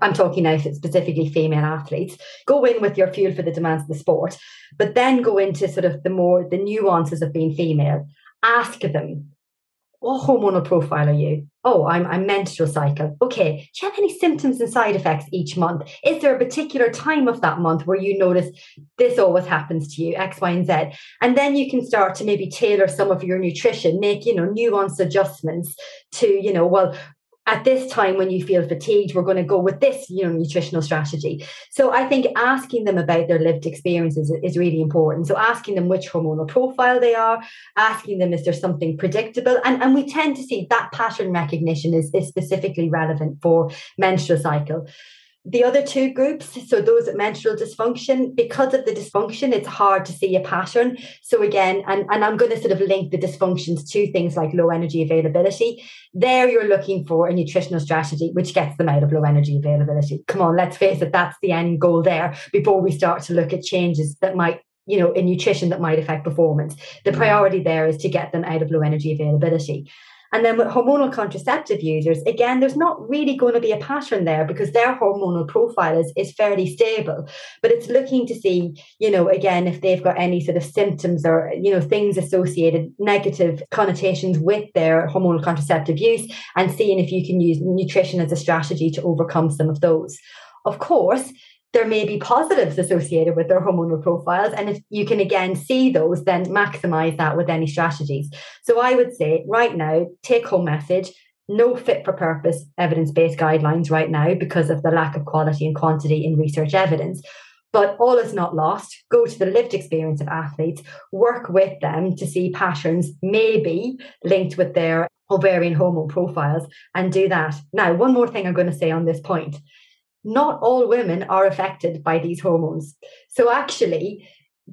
I'm talking now specifically female athletes, go in with your fuel for the demands of the sport, but then go into sort of the more the nuances of being female. Ask them, what hormonal profile are you? Oh, I'm, I'm menstrual cycle. Okay. Do you have any symptoms and side effects each month? Is there a particular time of that month where you notice this always happens to you, X, Y, and Z? And then you can start to maybe tailor some of your nutrition, make, you know, nuanced adjustments to, you know, well, at this time when you feel fatigued we're going to go with this you know nutritional strategy. So i think asking them about their lived experiences is really important. So asking them which hormonal profile they are asking them is there something predictable and, and we tend to see that pattern recognition is, is specifically relevant for menstrual cycle the other two groups, so those at menstrual dysfunction, because of the dysfunction, it's hard to see a pattern. So again, and, and I'm going to sort of link the dysfunctions to things like low energy availability. There you're looking for a nutritional strategy which gets them out of low energy availability. Come on, let's face it, that's the end goal there before we start to look at changes that might you know, in nutrition that might affect performance. The mm. priority there is to get them out of low energy availability. And then with hormonal contraceptive users, again, there's not really going to be a pattern there because their hormonal profile is, is fairly stable. But it's looking to see, you know, again, if they've got any sort of symptoms or, you know, things associated, negative connotations with their hormonal contraceptive use and seeing if you can use nutrition as a strategy to overcome some of those. Of course, there may be positives associated with their hormonal profiles. And if you can again see those, then maximize that with any strategies. So I would say right now, take home message no fit for purpose evidence based guidelines right now because of the lack of quality and quantity in research evidence. But all is not lost. Go to the lived experience of athletes, work with them to see patterns maybe linked with their ovarian hormone profiles and do that. Now, one more thing I'm going to say on this point not all women are affected by these hormones. So actually,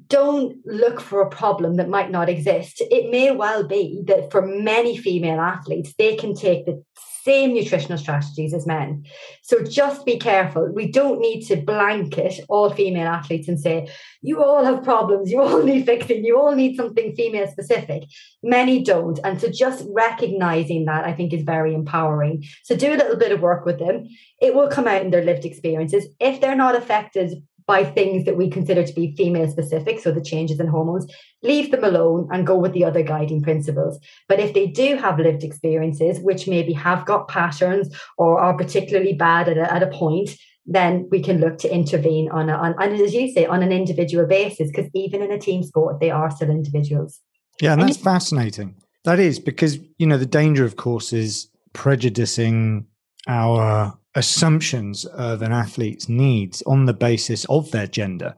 don't look for a problem that might not exist. It may well be that for many female athletes, they can take the same nutritional strategies as men. So just be careful. We don't need to blanket all female athletes and say, you all have problems, you all need fixing, you all need something female specific. Many don't. And so just recognizing that I think is very empowering. So do a little bit of work with them. It will come out in their lived experiences. If they're not affected by things that we consider to be female specific, so the changes in hormones, leave them alone and go with the other guiding principles. But if they do have lived experiences, which maybe have got patterns or are particularly bad at a, at a point, then we can look to intervene on, a, on and as you say, on an individual basis, because even in a team sport, they are still individuals.
Yeah, and that's and fascinating. That is because, you know, the danger, of course, is prejudicing our assumptions of an athlete's needs on the basis of their gender.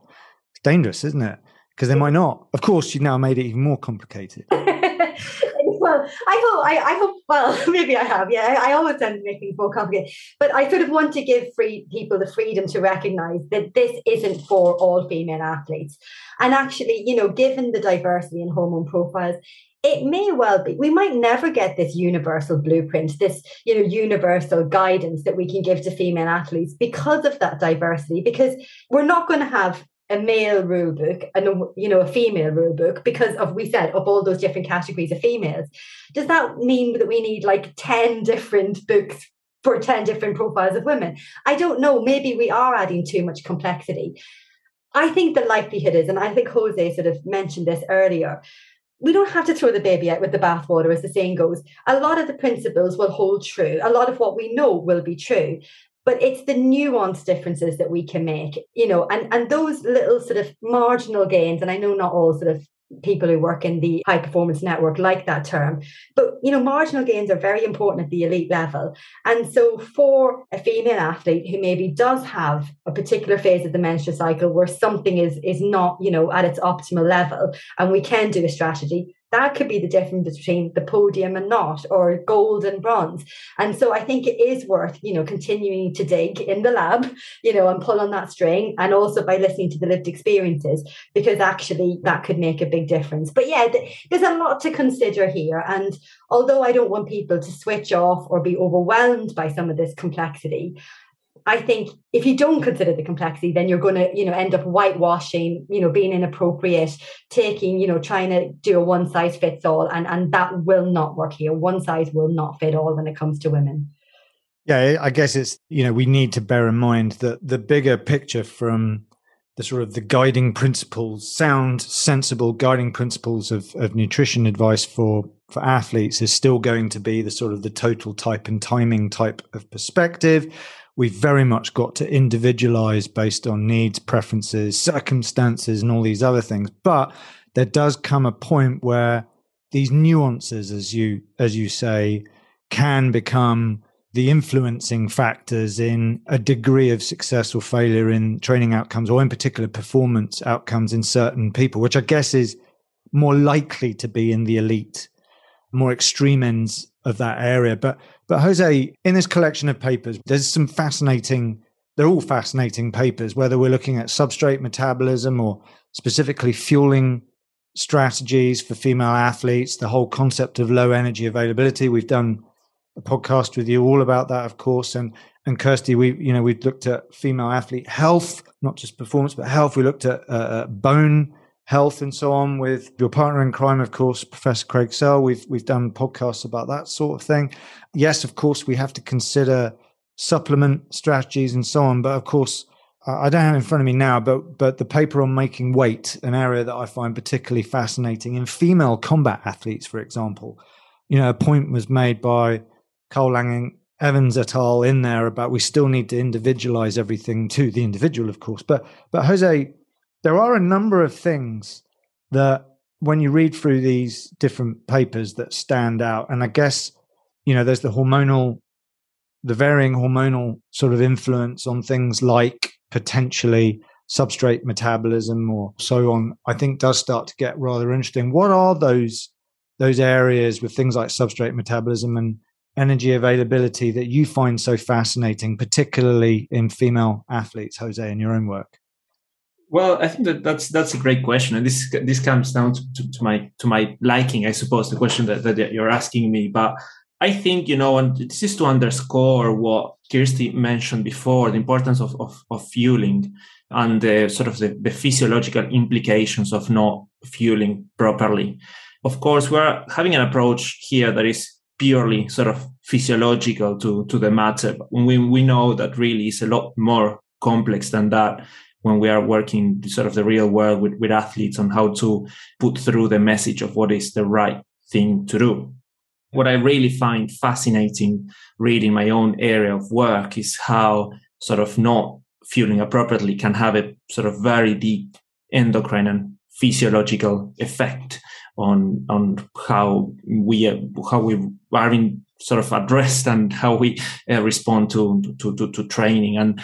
It's dangerous, isn't it? Because they might not. Of course, you've now made it even more complicated.
well, I hope, I, I, hope, well, maybe I have. Yeah, I, I always tend to make things more complicated. But I sort of want to give free people the freedom to recognize that this isn't for all female athletes. And actually, you know, given the diversity in hormone profiles, it may well be we might never get this universal blueprint this you know universal guidance that we can give to female athletes because of that diversity because we're not going to have a male rule book and a, you know a female rule book because of we said of all those different categories of females. Does that mean that we need like 10 different books for 10 different profiles of women? I don't know. Maybe we are adding too much complexity. I think the likelihood is and i think jose sort of mentioned this earlier we don't have to throw the baby out with the bathwater, as the saying goes. A lot of the principles will hold true. A lot of what we know will be true. But it's the nuanced differences that we can make, you know, and, and those little sort of marginal gains. And I know not all sort of people who work in the high performance network like that term. But you know, marginal gains are very important at the elite level. And so for a female athlete who maybe does have a particular phase of the menstrual cycle where something is is not, you know, at its optimal level, and we can do a strategy, that could be the difference between the podium and not or gold and bronze. And so i think it is worth you know continuing to dig in the lab you know and pull on that string and also by listening to the lived experiences because actually that could make a big difference. But yeah th- there's a lot to consider here and although i don't want people to switch off or be overwhelmed by some of this complexity I think if you don't consider the complexity, then you're going to, you know, end up whitewashing, you know, being inappropriate, taking, you know, trying to do a one size fits all, and and that will not work here. One size will not fit all when it comes to women.
Yeah, I guess it's you know we need to bear in mind that the bigger picture from the sort of the guiding principles, sound, sensible guiding principles of, of nutrition advice for for athletes is still going to be the sort of the total type and timing type of perspective. We've very much got to individualize based on needs, preferences, circumstances, and all these other things. But there does come a point where these nuances, as you as you say, can become the influencing factors in a degree of success or failure in training outcomes or in particular performance outcomes in certain people, which I guess is more likely to be in the elite, more extreme ends of that area. But but Jose, in this collection of papers, there's some fascinating they're all fascinating papers, whether we're looking at substrate metabolism or specifically fueling strategies for female athletes, the whole concept of low energy availability. We've done a podcast with you all about that, of course. And and Kirsty, we you know we looked at female athlete health, not just performance, but health. We looked at uh, uh, bone health and so on with your partner in crime, of course, Professor Craig Sale. We've we've done podcasts about that sort of thing. Yes, of course, we have to consider supplement strategies and so on. But of course, I don't have it in front of me now, but but the paper on making weight, an area that I find particularly fascinating in female combat athletes, for example. You know, a point was made by Cole Lange Evans et al. in there about we still need to individualize everything to the individual, of course. But but Jose, there are a number of things that when you read through these different papers that stand out, and I guess you know there's the hormonal, the varying hormonal sort of influence on things like potentially substrate metabolism or so on. I think does start to get rather interesting. What are those those areas with things like substrate metabolism and energy availability that you find so fascinating, particularly in female athletes, Jose, in your own work?
Well, I think that that's that's a great question, and this this comes down to, to, to my to my liking, I suppose, the question that, that you're asking me. But I think you know, and this is to underscore what Kirsty mentioned before: the importance of of, of fueling and the sort of the, the physiological implications of not fueling properly. Of course, we're having an approach here that is purely sort of physiological to, to the matter. We, we know that really is a lot more complex than that when we are working sort of the real world with, with athletes on how to put through the message of what is the right thing to do. What I really find fascinating reading my own area of work is how sort of not fueling appropriately can have a sort of very deep endocrine and physiological effect on on how we how we are in sort of addressed and how we uh, respond to, to, to to training and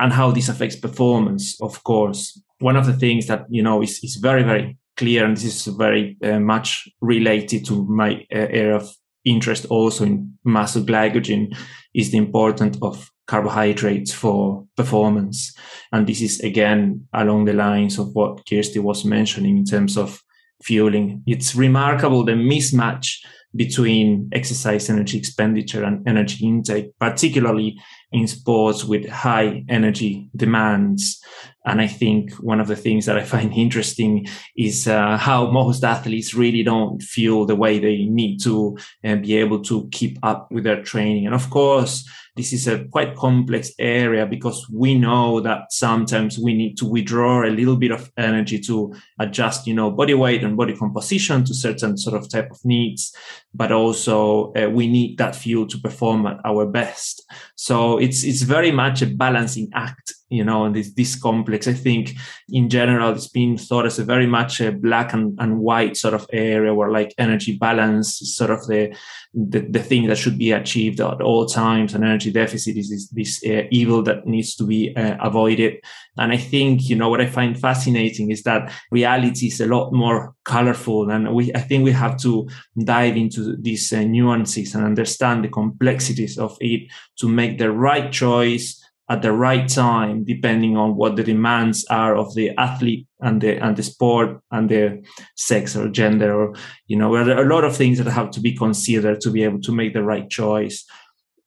and how this affects performance. Of course, one of the things that you know is is very very clear, and this is very uh, much related to my uh, area of interest also in muscle glycogen, is the importance of carbohydrates for performance. And this is again along the lines of what Kirsty was mentioning in terms of fueling. It's remarkable the mismatch between exercise energy expenditure and energy intake, particularly in sports with high energy demands. And I think one of the things that I find interesting is uh, how most athletes really don't feel the way they need to uh, be able to keep up with their training. And of course, this is a quite complex area because we know that sometimes we need to withdraw a little bit of energy to adjust, you know, body weight and body composition to certain sort of type of needs, but also uh, we need that fuel to perform at our best. So it's it's very much a balancing act you know, this, this complex. I think in general, it's been thought as a very much a black and, and white sort of area where like energy balance is sort of the, the, the thing that should be achieved at all times. And energy deficit is this, this uh, evil that needs to be uh, avoided. And I think, you know, what I find fascinating is that reality is a lot more colorful. And we, I think we have to dive into these uh, nuances and understand the complexities of it to make the right choice at the right time, depending on what the demands are of the athlete and the and the sport and the sex or gender or you know there are a lot of things that have to be considered to be able to make the right choice.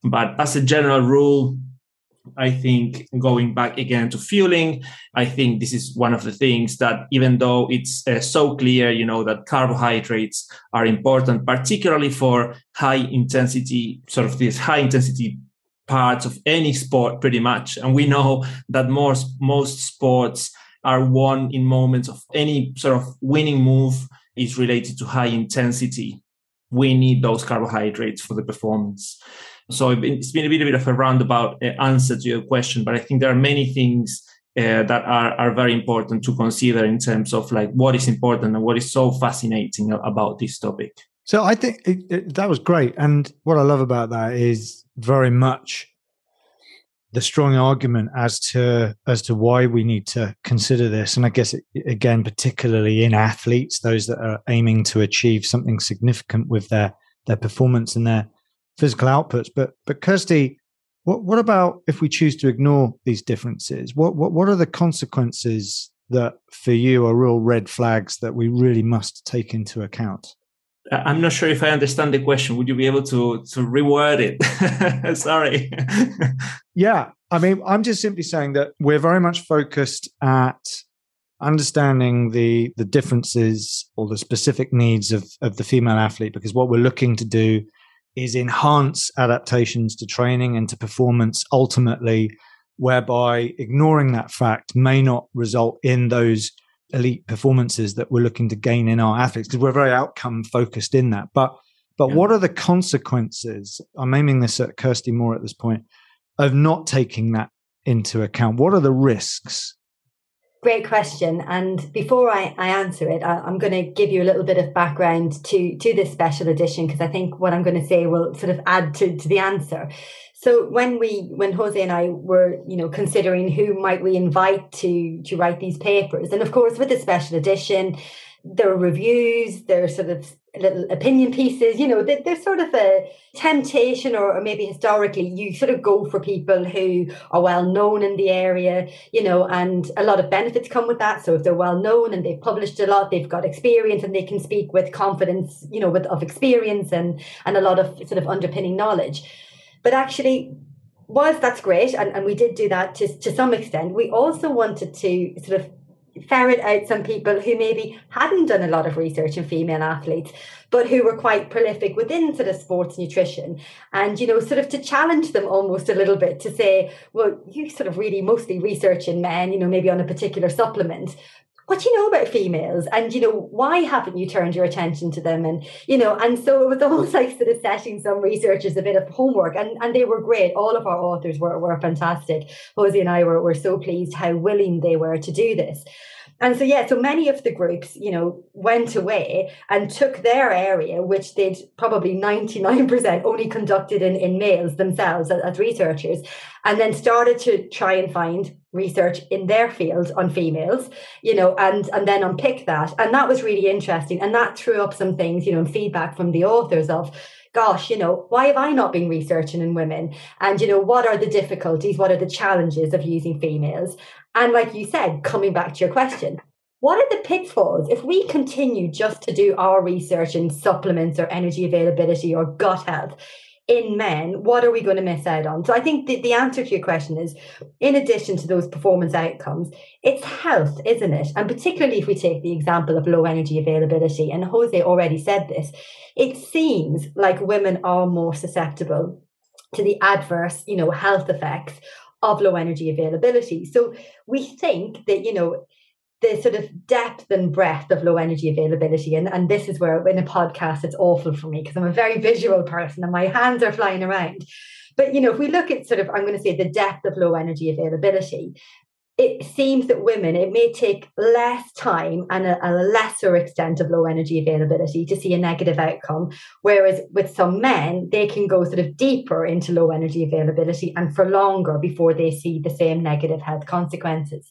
But as a general rule, I think going back again to fueling, I think this is one of the things that even though it's uh, so clear, you know, that carbohydrates are important, particularly for high intensity, sort of these high intensity parts of any sport pretty much. And we know that most, most sports are won in moments of any sort of winning move is related to high intensity. We need those carbohydrates for the performance. So it's been a little bit of a roundabout uh, answer to your question, but I think there are many things uh, that are, are very important to consider in terms of like what is important and what is so fascinating about this topic.
So I think it, it, that was great. And what I love about that is very much the strong argument as to as to why we need to consider this and i guess it, again particularly in athletes those that are aiming to achieve something significant with their their performance and their physical outputs. But but Kirsty, what what about if we choose to ignore these differences? What what what are the consequences that for you are real red flags that we really must take into account?
I'm not sure if I understand the question. Would you be able to to reword it? Sorry.
yeah, I mean, I'm just simply saying that we're very much focused at understanding the the differences or the specific needs of of the female athlete because what we're looking to do is enhance adaptations to training and to performance ultimately, whereby ignoring that fact may not result in those elite performances that we're looking to gain in our athletes because we're very outcome focused in that. But but yeah. what are the consequences? I'm aiming this at Kirsty Moore at this point of not taking that into account. What are the risks
Great question. And before I, I answer it, I, am going to give you a little bit of background to, to this special edition because I think what I'm going to say will sort of add to, to the answer. So when we, when Jose and I were, you know, considering who might we invite to to write these papers, and of course with the special edition, there are reviews, there are sort of little opinion pieces, you know, there's sort of a temptation or, or, maybe historically you sort of go for people who are well known in the area, you know, and a lot of benefits come with that. So if they're well known and they've published a lot, they've got experience and they can speak with confidence, you know, with of experience and and a lot of sort of underpinning knowledge. But actually whilst that's great, and, and we did do that to, to some extent, we also wanted to sort of ferret out some people who maybe hadn't done a lot of research in female athletes, but who were quite prolific within sort of sports nutrition. And, you know, sort of to challenge them almost a little bit to say, well, you sort of really mostly research in men, you know, maybe on a particular supplement. What do you know about females? And, you know, why haven't you turned your attention to them? And, you know, and so it was almost like sort of setting some researchers a bit of homework and, and they were great. All of our authors were, were fantastic. Jose and I were, were so pleased how willing they were to do this. And so, yeah, so many of the groups, you know, went away and took their area, which they'd probably 99% only conducted in, in males themselves as, as researchers, and then started to try and find research in their field on females, you know, and and then unpick that. And that was really interesting. And that threw up some things, you know, and feedback from the authors of, gosh, you know, why have I not been researching in women? And, you know, what are the difficulties? What are the challenges of using females? And like you said, coming back to your question, what are the pitfalls if we continue just to do our research in supplements or energy availability or gut health? in men, what are we going to miss out on? So I think the, the answer to your question is in addition to those performance outcomes, it's health, isn't it? And particularly if we take the example of low energy availability, and Jose already said this, it seems like women are more susceptible to the adverse, you know, health effects of low energy availability. So we think that, you know, the sort of depth and breadth of low energy availability. And, and this is where in a podcast it's awful for me because I'm a very visual person and my hands are flying around. But you know, if we look at sort of, I'm going to say the depth of low energy availability, it seems that women, it may take less time and a, a, lesser extent of low energy availability to see a negative outcome. Whereas with some men, they can go sort of deeper into low energy availability and for longer before they see the same negative health consequences.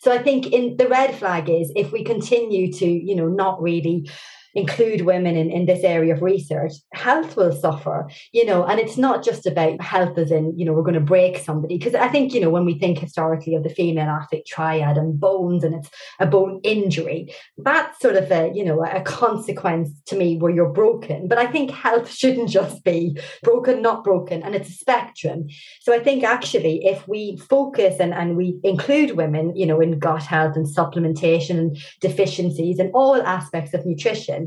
So I think in the red flag is if we continue to, you know, not really include women in, in this area of research, health will suffer, you know, and it's not just about health as in, you know, we're going to break somebody. Because I think, you know, when we think historically of the female athlete triad and bones and it's a bone injury, that's sort of a, you know, a consequence to me where you're broken. But I think health shouldn't just be broken, not broken, and it's a spectrum. So I think actually if we focus and, and we include women, you know, in gut health and supplementation and deficiencies and all aspects of nutrition,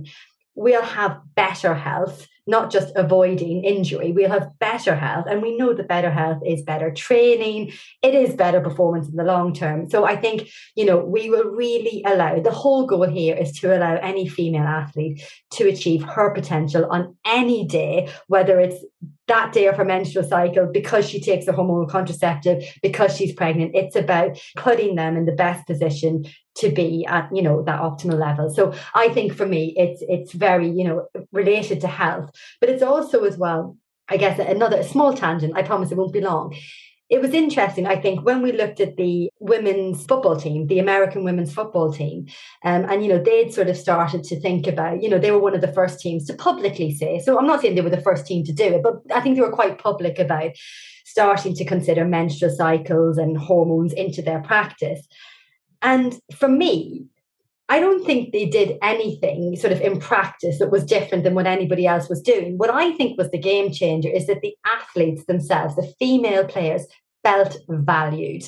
we'll have better health, not just avoiding injury. We'll have better health. And we know that better health is better training, it is better performance in the long term. So I think, you know, we will really allow the whole goal here is to allow any female athlete to achieve her potential on any day, whether it's that day of her menstrual cycle because she takes a hormonal contraceptive because she's pregnant it's about putting them in the best position to be at you know that optimal level. So i think for me it's it's very you know related to health. But it's also as well i guess another small tangent i promise it won't be long. It was interesting, I think, when we looked at the women's football team, the American women's football team, um, and, you know, they'd sort of started to think about, you know, they were one of the first teams to publicly say, so I'm not saying they were the first team to do it, but I think they were quite public about starting to consider menstrual cycles and hormones into their practice. And for me, I don't think they did anything sort of in practice that was different than what anybody else was doing. What I think was the game changer is that the athletes themselves, the female players, felt valued.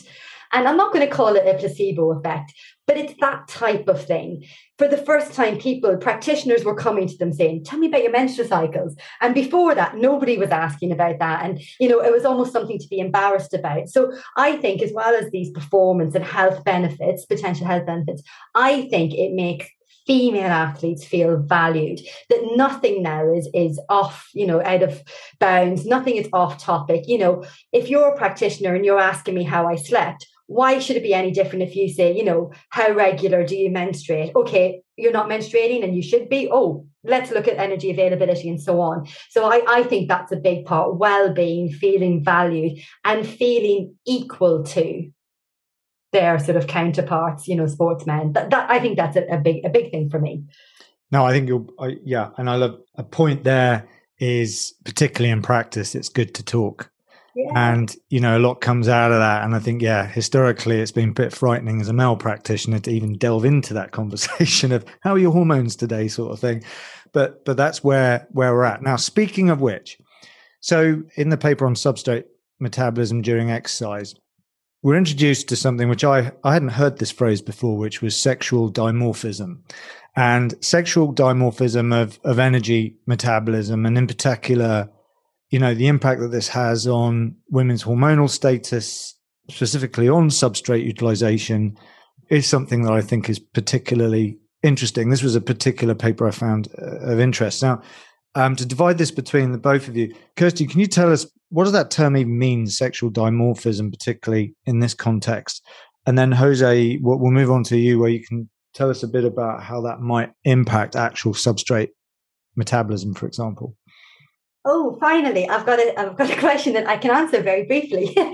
And I'm not going to call it a placebo effect, but it's that type of thing. For the first time, people, practitioners were coming to them saying, Tell me about your menstrual cycles. And before that, nobody was asking about that. And, you know, it was almost something to be embarrassed about. So I think, as well as these performance and health benefits, potential health benefits, I think it makes female athletes feel valued that nothing now is is off you know out of bounds nothing is off topic you know if you're a practitioner and you're asking me how i slept why should it be any different if you say, you know, how regular do you menstruate? Okay, you're not menstruating and you should be. Oh, let's look at energy availability and so on. So I, I think that's a big part well being, feeling valued, and feeling equal to their sort of counterparts, you know, sportsmen. That, that I think that's a, a big a big thing for me.
No, I think you're uh, yeah, and I love a point there is particularly in practice. It's good to talk and, you know, a lot comes out of that. And I think, yeah, historically, it's been a bit frightening as a male practitioner to even delve into that conversation of how are your hormones today, sort of thing. But, but that's where, where we're at. Now, speaking of which, so in the paper on substrate metabolism during exercise, we're introduced to something which I, I hadn't heard this phrase before, which was sexual dimorphism. And sexual dimorphism of, of energy metabolism, and in particular, you know, the impact that this has on women's hormonal status, specifically on substrate utilization, is something that I think is particularly interesting. This was a particular paper I found uh, of interest. Now, um, to divide this between the both of you, Kirsty, can you tell us what does that term even mean, sexual dimorphism, particularly in this context? And then, Jose, we'll, we'll move on to you, where you can tell us a bit about how that might impact actual substrate metabolism, for example.
Oh, finally, I've got a I've got a question that I can answer very briefly.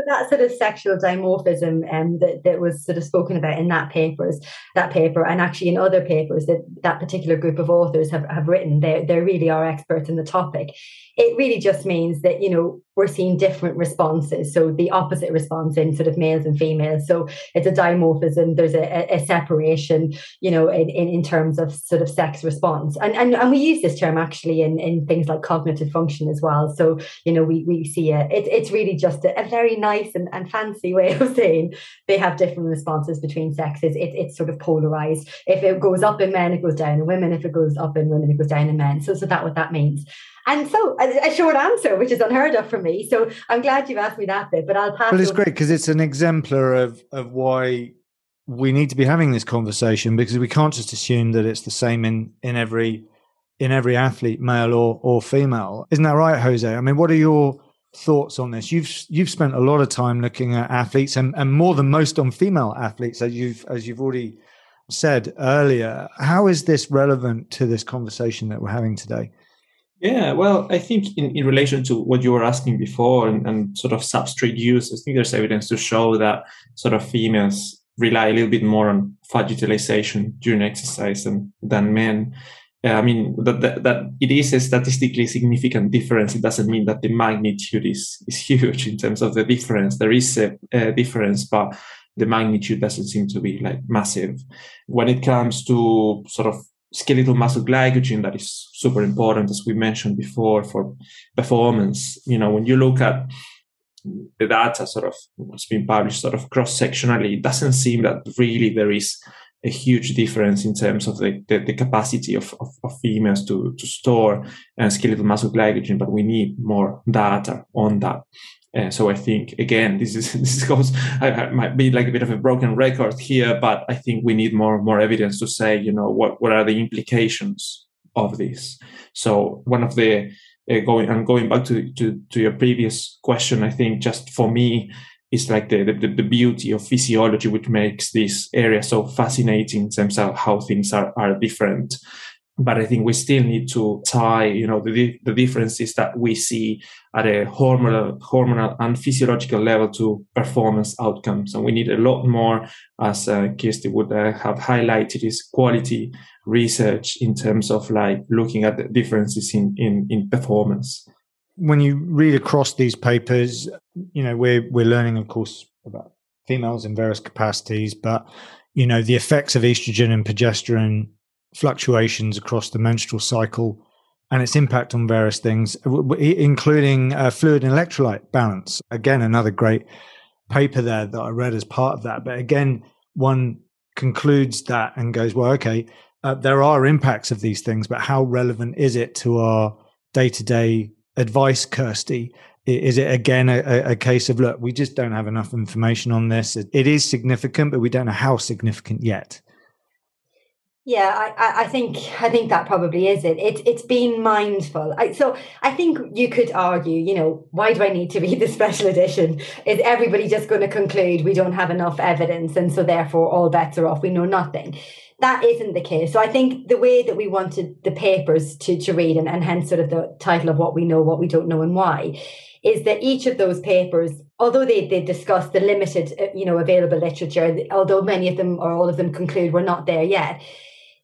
So that sort of sexual dimorphism um, that, that was sort of spoken about in that papers, that paper, and actually in other papers that that particular group of authors have, have written, they they really are experts in the topic. It really just means that you know we're seeing different responses. So the opposite response in sort of males and females. So it's a dimorphism. There's a, a separation, you know, in, in, in terms of sort of sex response. And, and and we use this term actually in, in things like cognitive function as well. So, you know, we, we see it. it it's really just a, a very nice and, and fancy way of saying they have different responses between sexes. It, it's sort of polarized. If it goes up in men, it goes down in women. If it goes up in women, it goes down in men. So, so that what that means. And so a, a, short answer, which is unheard of for me. So I'm glad you've asked me that bit, but I'll pass.
But it's great because it's an exemplar of of why we need to be having this conversation because we can't just assume that it's the same in in every in every athlete, male or or female. Isn't that right, Jose? I mean, what are your thoughts on this? You've you've spent a lot of time looking at athletes and, and more than most on female athletes, as you've as you've already said earlier. How is this relevant to this conversation that we're having today?
Yeah, well, I think in, in relation to what you were asking before and, and sort of substrate use, I think there's evidence to show that sort of females rely a little bit more on fat utilization during exercise than, than men. I mean, that, that, that, it is a statistically significant difference. It doesn't mean that the magnitude is, is huge in terms of the difference. There is a, a difference, but the magnitude doesn't seem to be like massive. When it comes to sort of skeletal muscle glycogen, that is super important, as we mentioned before, for performance. You know, when you look at the data sort of what's been published sort of cross sectionally, it doesn't seem that really there is a huge difference in terms of the, the, the capacity of, of, of, females to, to store uh, skeletal muscle glycogen, but we need more data on that. Uh, so I think again, this is this goes I, I, might be like a bit of a broken record here, but I think we need more more evidence to say, you know, what what are the implications of this. So one of the uh, going and going back to, to to your previous question, I think just for me, is like the, the, the beauty of physiology, which makes this area so fascinating in terms of how things are, are different. But I think we still need to tie, you know, the, the differences that we see at a hormonal, hormonal and physiological level to performance outcomes. And we need a lot more, as uh, Kirsty would uh, have highlighted, is quality research in terms of like looking at the differences in, in, in performance
when you read across these papers, you know, we're we're learning, of course, about females in various capacities, but you know, the effects of estrogen and progesterone fluctuations across the menstrual cycle and its impact on various things, including uh, fluid and electrolyte balance. Again, another great paper there that I read as part of that. But again, one concludes that and goes, well, okay, uh, there are impacts of these things, but how relevant is it to our day to day advice, Kirsty? Is it again a, a, case of look, we just don't have enough information on this? It, it is significant, but we don't know how significant yet.
Yeah, I, I think I think that probably is it. It it's being mindful. I, so I think you could argue, you know, why do I need to read the special edition? Is everybody just going to conclude we don't have enough evidence, and so therefore all bets are off? We know nothing that isn't the case. So I think the way that we wanted the papers to, to read, and, and hence sort of the title of what we know, what we don't know, and why, is that each of those papers, although they, they discuss the limited, uh, you know, available literature, although many of them or all of them conclude we're not there yet,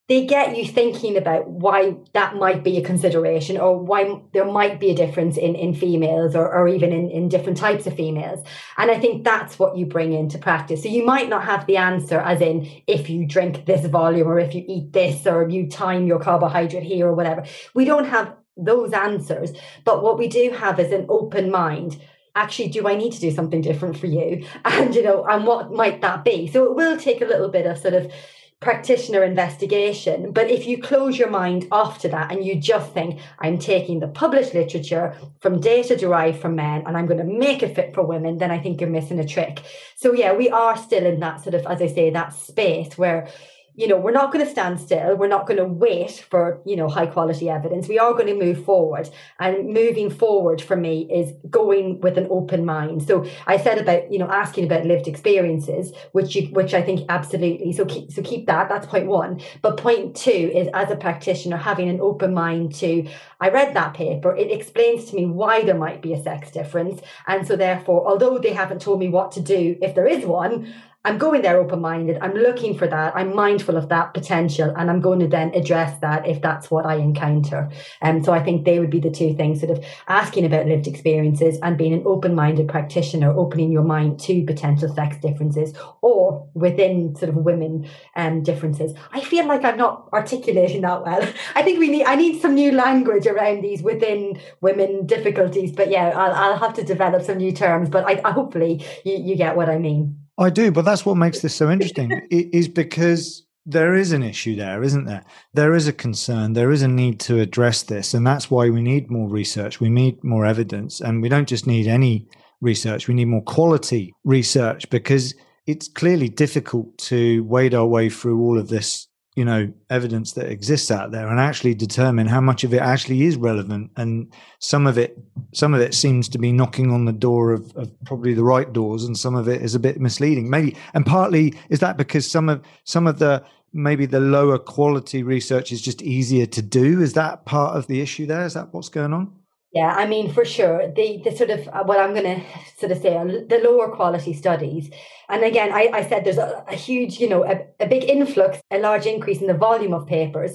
they get you thinking about why that might be a consideration or why there might be a difference in, in females or, or even in, in different types of females. And I think that's what you bring into practice. So you might not have the answer as in if you drink this volume or if you eat this or you time your carbohydrate here or whatever. We don't have those answers. But what we do have is an open mind actually do i need to do something different for you and you know and what might that be so it will take a little bit of sort of practitioner investigation. But if you close your mind off to that and you just think, I'm taking the published literature from data derived from men and I'm going to make it fit for women, then I think you're missing a trick. So, yeah, we are still in that sort of, as I say, that space where you know, we're not going to stand still. We're not going to wait for, you know, high quality evidence. We are going to move forward. And moving forward for me is going with an open mind. So I said about, you know, asking about lived experiences, which you, which I think absolutely. So keep, so keep that. That's point one. But point two is as a practitioner, having an open mind to, I read that paper. It explains to me why there might be a sex difference. And so therefore, although they haven't told me what to do if there is one, I'm going there open minded. I'm looking for that. I'm mindful of that potential and I'm going to then address that if that's what I encounter. And um, so I think they would be the two things sort of asking about lived experiences and being an open minded practitioner, opening your mind to potential sex differences or within sort of women um, differences. I feel like I'm not articulating that well. I think we need, I need some new language around these within women difficulties. But yeah, I'll, I'll have to develop some new terms, but I, I hopefully you, you get what I mean.
I do, but that's what makes this so interesting. is because there is an issue there, isn't there? There is a concern. There is a need to address this, and that's why we need more research. We need more evidence, and we don't just need any research. We need more quality research because it's clearly difficult to wade our way through all of this you know evidence that exists out there and actually determine how much of it actually is relevant. And some of it some of it seems to be knocking on the door of, of, probably the right doors and some of it is a bit misleading. Maybe and partly is that because some of some of the maybe the lower quality research is just easier to do? Is that part of the issue there? Is that what's going on
yeah, I mean, for sure, the the sort of uh, what I'm going to sort of say the lower quality studies, and again, I, I said there's a, a huge, you know, a, a big influx, a large increase in the volume of papers,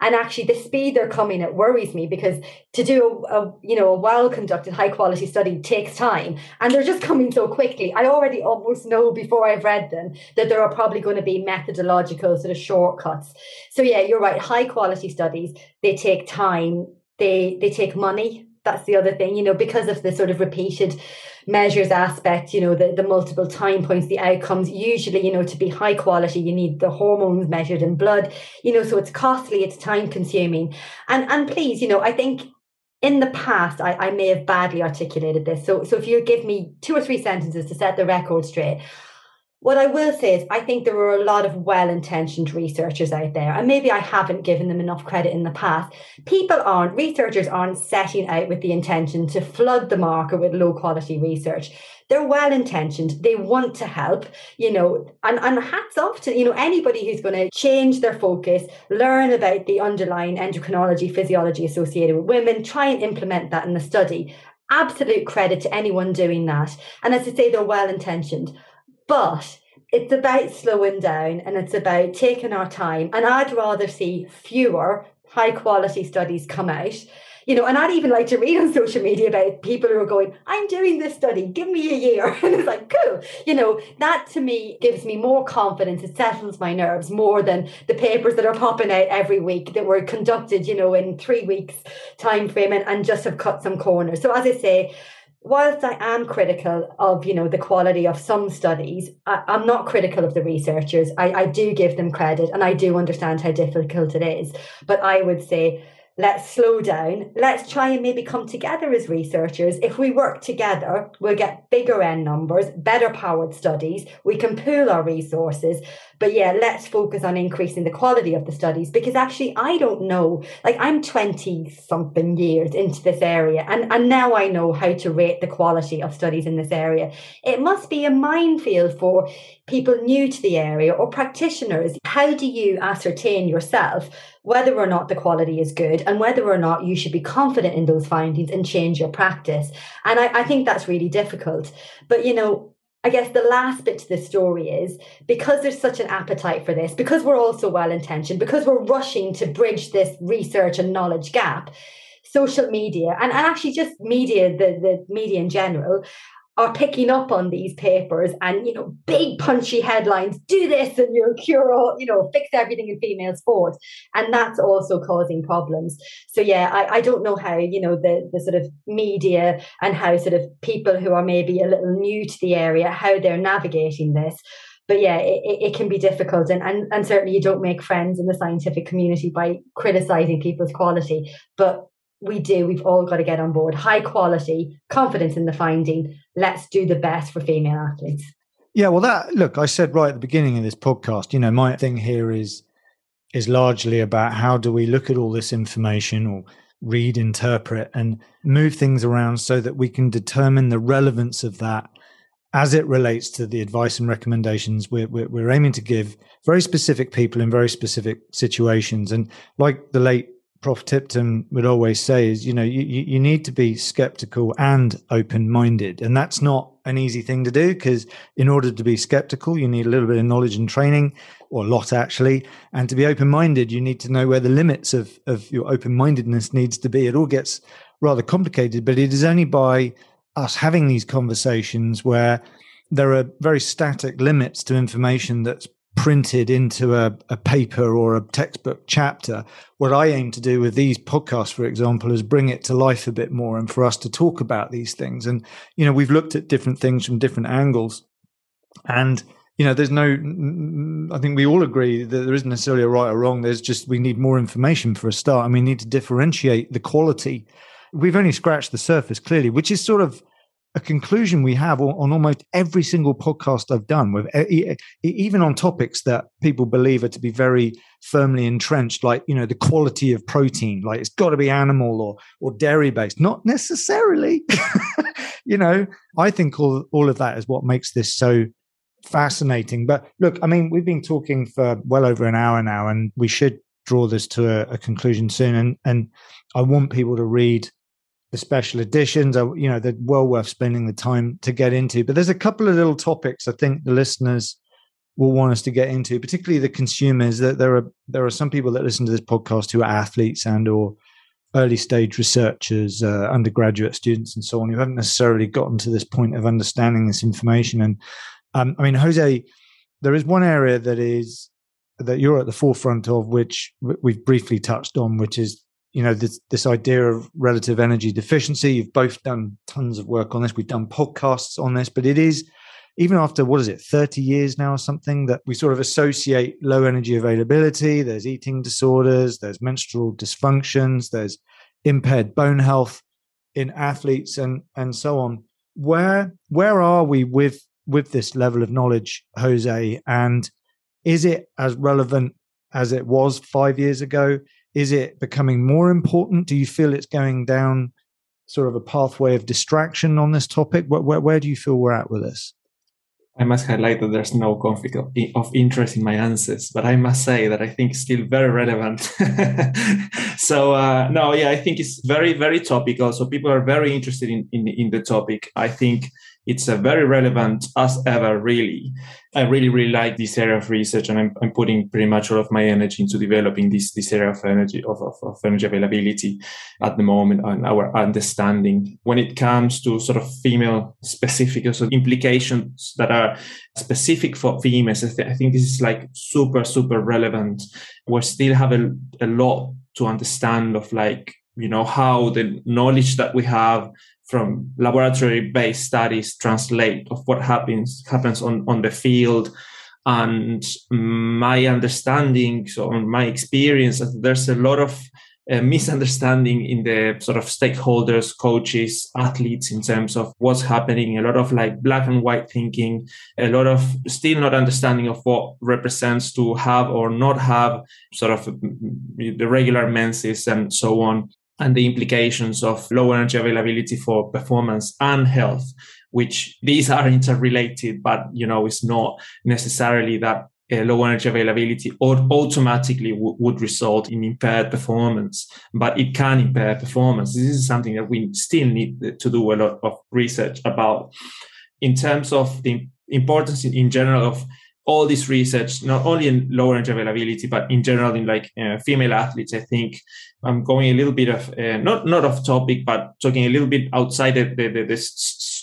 And actually, the speed they're coming at worries me because to do a, a you know a well conducted, high quality study takes time, and they're just coming so quickly. I already almost know before I've read them that there are probably going to be methodological sort of shortcuts. So yeah, you're right. High quality studies they take time. They they take money that's the other thing, you know, because of the sort of repeated measures aspect, you know, the, the multiple time points, the outcomes, usually, you know, to be high quality, you need the hormones measured in blood, you know, so it's costly, it's time consuming. And and please, you know, I think in the past I, I may have badly articulated this. So so if you give me two or three sentences to set the record straight, what I will say is, I think there are a lot of well intentioned researchers out there, and maybe I haven't given them enough credit in the past. People aren't, researchers aren't setting out with the intention to flood the market with low quality research. They're well intentioned. They want to help, you know, and, and hats off to, you know, anybody who's going to change their focus, learn about the underlying endocrinology, physiology associated with women, try and implement that in the study. Absolute credit to anyone doing that. And as I say, they're well intentioned but it's about slowing down and it's about taking our time. And I'd rather see fewer high quality studies come out. You know, and I'd even like to read on social media about people who are going, I'm doing this study, give me a year. And it's like, cool. You know, that to me gives me more confidence. It settles my nerves more than the papers that are popping out every week that were conducted, you know, in three weeks time frame and, and just have cut some corners. So as I say, whilst I am critical of, you know, the quality of some studies, I, am not critical of the researchers. I, I do give them credit and I do understand how difficult it is. But I would say let's slow down. Let's try and maybe come together as researchers. If we work together, we'll get bigger N numbers, better powered studies. We can pool our resources. But yeah, let's focus on increasing the quality of the studies because actually I don't know. Like I'm 20 something years into this area and, and now I know how to rate the quality of studies in this area. It must be a minefield for people new to the area or practitioners. How do you ascertain yourself whether or not the quality is good and whether or not you should be confident in those findings and change your practice. And I, I think that's really difficult. But, you know, I guess the last bit to the story is because there's such an appetite for this, because we're also well intentioned, because we're rushing to bridge this research and knowledge gap, social media and, and actually just media, the, the media in general, are picking up on these papers and you know big punchy headlines do this and you'll cure all you know fix everything in female sports and that's also causing problems so yeah I, I don't know how you know the the sort of media and how sort of people who are maybe a little new to the area how they're navigating this but yeah, it, it can be difficult. And, and, and certainly you don't make friends in the scientific community by criticizing people's quality. But we do. We've all got to get on board. High quality, confidence in the finding. Let's do the best for female athletes.
Yeah, well, that look, I said right at the beginning of this podcast. You know, my thing here is is largely about how do we look at all this information or read, interpret, and move things around so that we can determine the relevance of that as it relates to the advice and recommendations we're, we're, we're aiming to give very specific people in very specific situations. And like the late Prof. Tipton would always say is, you know, you, you need to be skeptical and open minded. And that's not an easy thing to do because in order to be skeptical, you need a little bit of knowledge and training, or a lot actually. And to be open minded, you need to know where the limits of, of your open mindedness needs to be. It all gets rather complicated, but it is only by us having these conversations where there are very static limits to information that's printed into a, a, paper or a textbook chapter. What I aim to do with these podcasts, for example, is bring it to life a bit more and for us to talk about these things. And, you know, we've looked at different things from different angles. And, you know, there's no, I think we all agree that there isn't necessarily a right or wrong. There's just, we need more information for a start and we need to differentiate the quality. We've only scratched the surface clearly, which is sort of, a conclusion we have on, almost every single podcast I've done, with even on topics that people believe are to be very firmly entrenched, like you know the quality of protein, like it's got to be animal or or dairy based. Not necessarily. you know, I think all all of that is what makes this so fascinating. But look, I mean, we've been talking for well over an hour now, and we should draw this to a, a conclusion soon. And and I want people to read the special editions are you know they're well worth spending the time to get into but there's a couple of little topics i think the listeners will want us to get into, particularly the consumers. That there are there are some people that listen to this podcast who are athletes and or early stage researchers, uh, undergraduate students, and so on, who haven't necessarily gotten to this point of understanding this information. And um, I mean, Jose, there is one area that is that you're at the forefront of, which we've briefly touched on, which is you know this this idea of relative energy deficiency. You've both done tons of work on this. We've done podcasts on this, but it is even after what is it 30 years now or something that we sort of associate low energy availability there's eating disorders there's menstrual dysfunctions there's impaired bone health in athletes and and so on where where are we with with this level of knowledge jose and is it as relevant as it was 5 years ago is it becoming more important do you feel it's going down sort of a pathway of distraction on this topic where, where, where do you feel we're at with this
I must highlight that there's no conflict of, interest in my answers, but I must say that I think it's still very relevant. so uh, no, yeah, I think it's very, very topical. So people are very interested in, in, in the topic. I think it's a very relevant as ever, really. I really, really like this area of research and I'm, I'm putting pretty much all of my energy into developing this, this area of energy, of, of, of energy availability at the moment and our understanding. When it comes to sort of female specific so implications that are specific for females, I, th- I think this is like super, super relevant. We still have a, a lot to understand of like, you know, how the knowledge that we have from laboratory based studies translate of what happens happens on, on the field. And my understanding so my experience that there's a lot of uh, misunderstanding in the sort of stakeholders coaches athletes in terms of what's happening. A lot of like black and white thinking a lot of still not understanding of what represents to have or not have sort of the regular menses and so on and the implications of low energy availability for performance and health which these are interrelated but you know it's not necessarily that uh, low energy availability or automatically w- would result in impaired performance but it can impair performance. This is something that we still need to do a lot of research about. In terms of the importance in, in general of all this research, not only in low energy availability, but in general in like uh, female athletes, I think I'm going a little bit of uh, not not off topic, but talking a little bit outside the, the, the, the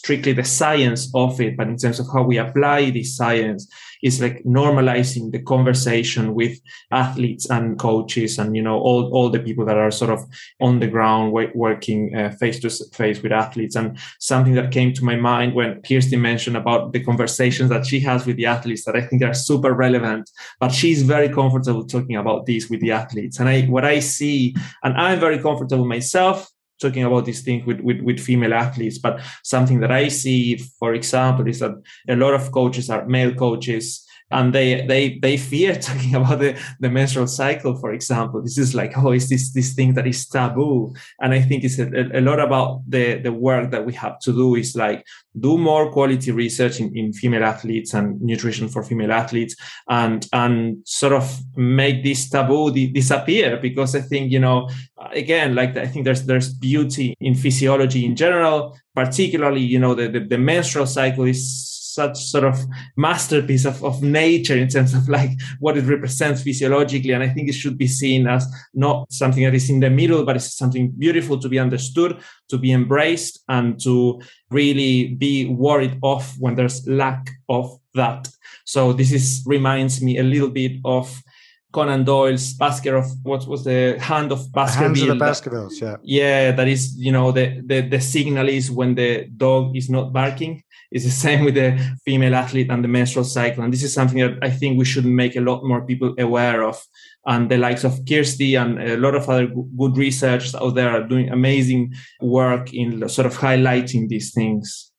strictly the science of it, but in terms of how we apply this science is like normalizing the conversation with athletes and coaches and you know all, all the people that are sort of on the ground working uh, face to face with athletes. And something that came to my mind when Kirsty mentioned about the conversations that she has with the athletes that I think are super relevant but she's very comfortable talking about these with the athletes. And I what I see and I'm very comfortable myself talking about these things with, with, with female athletes. But something that I see, for example, is that a lot of coaches are male coaches and they they they fear talking about the, the menstrual cycle for example. This is like oh is this this thing that is taboo. And i think it's a, a lot about the the work that we have to do is like do more quality research in, in female athletes and nutrition for female athletes and and sort of make this taboo disappear. Because i think you know again like i think there's there's beauty in physiology in general particularly you know the, the, the menstrual cycle is such sort of masterpiece of, of nature in terms of like what it represents physiologically. And I think it should be seen as not something that is in the middle, but it's something beautiful to be understood, to be embraced, and to really be worried off when there's lack of that. So this is reminds me a little bit of Conan Doyle's basket of what was the hand of Baskerville.
Hands of the Baskervilles, yeah.
Yeah, that is, you know, the, the the signal is when the dog is not barking. It's the same with the female athlete and the menstrual cycle. And this is something that I think we should make a lot more people aware of. And the likes of Kirsty and a lot of other good researchers out there are doing amazing work in sort of highlighting these things.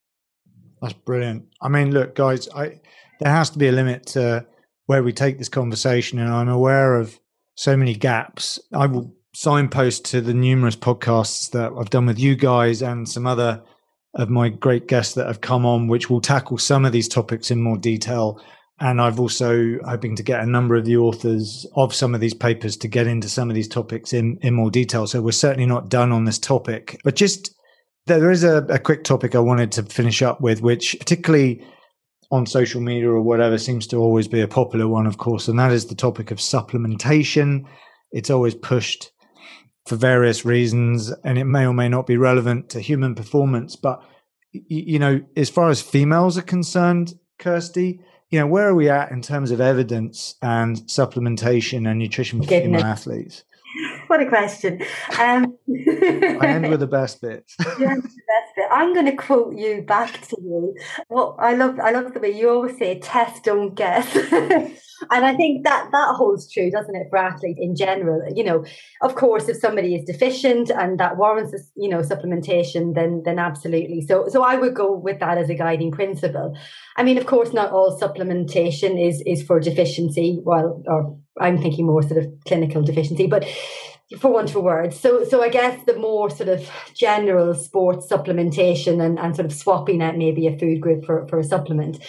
That's brilliant. I mean, look, guys, I there has to be a limit to where we take this conversation, and I'm aware of so many gaps. I will signpost to the numerous podcasts that I've done with you guys and some other of my great guests that have come on, which will tackle some of these topics in more detail. And I've also hoping to get a number of the authors of some of these papers to get into some of these topics in, in more detail. So we're certainly not done on this topic, but just there is a, a quick topic I wanted to finish up with, which particularly on social media or whatever seems to always be a popular one, of course, and that is the topic of supplementation. It's always pushed for various reasons, and it may or may not be relevant to human performance. But you know, as far as females are concerned, Kirsty, you know, where are we at in terms of evidence and supplementation and nutrition for Goodness. female athletes?
What a question. Um,
I end with the best bit.
yeah, the best bit. I'm going to quote you back to you. Well, I love, I love the way you always say, "Test, don't guess." and I think that that holds true, doesn't it, for athletes in general? You know, of course, if somebody is deficient and that warrants, you know, supplementation, then then absolutely. So, so I would go with that as a guiding principle. I mean, of course, not all supplementation is is for deficiency. Well, or I'm thinking more sort of clinical deficiency, but for want of a word. So, so I guess the more sort of general sports supplementation and, and sort of swapping out maybe a food group for, for a supplement.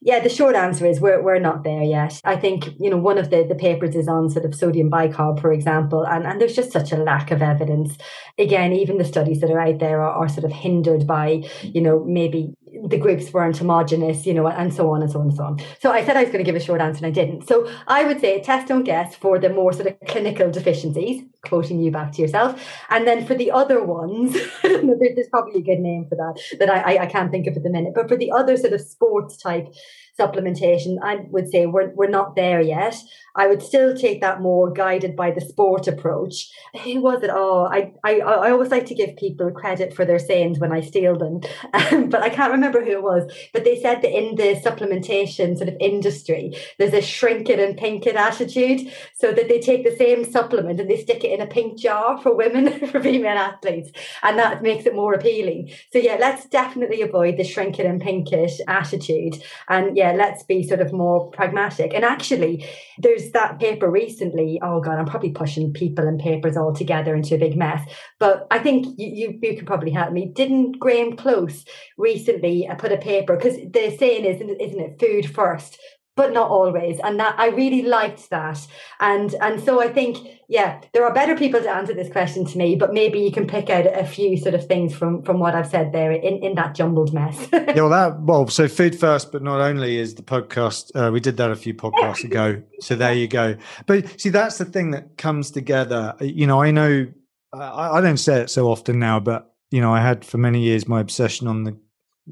Yeah, the short answer is we're, we're not there yet. I think, you know, one of the, the papers is on sort of sodium bicarb, for example, and, and there's just such a lack of evidence. Again, even the studies that are out there are, are sort of hindered by, you know, maybe the groups weren't homogenous, you know, and so on and so on and so on. So I said I was going to give a short answer and I didn't. So I would say test don't guess for the more sort of clinical deficiencies, quoting you back to yourself. And then for the other ones, there's probably a good name for that that I, I can't think of at the minute. But for the other sort of sports type supplementation, I would say we're, we're not there yet. I would still take that more guided by the sport approach. Who was it? Oh, I, I, I always like to give people credit for their sayings when I steal them, um, but I can't remember who it was. But they said that in the supplementation sort of industry, there's a shrink it and pink it attitude. So that they take the same supplement and they stick it in a pink jar for women, for female athletes. And that makes it more appealing. So yeah, let's definitely avoid the shrink it and pink it attitude. And yeah, let's be sort of more pragmatic. And actually, there's that paper recently. Oh God, I'm probably pushing people and papers all together into a big mess. But I think you, you, you probably help me. Didn't Graham Close recently uh, put a paper because the saying is, isn't it, food first, but not always. And that I really liked that. And and so I think, yeah, there are better people to answer this question to me, but maybe you can pick out a few sort of things from from what I've said there in, in that jumbled mess.
yeah, well that well, so food first, but not only is the podcast uh, we did that a few podcasts ago. So there you go. But see, that's the thing that comes together. You know, I know I, I don't say it so often now, but you know, I had for many years my obsession on the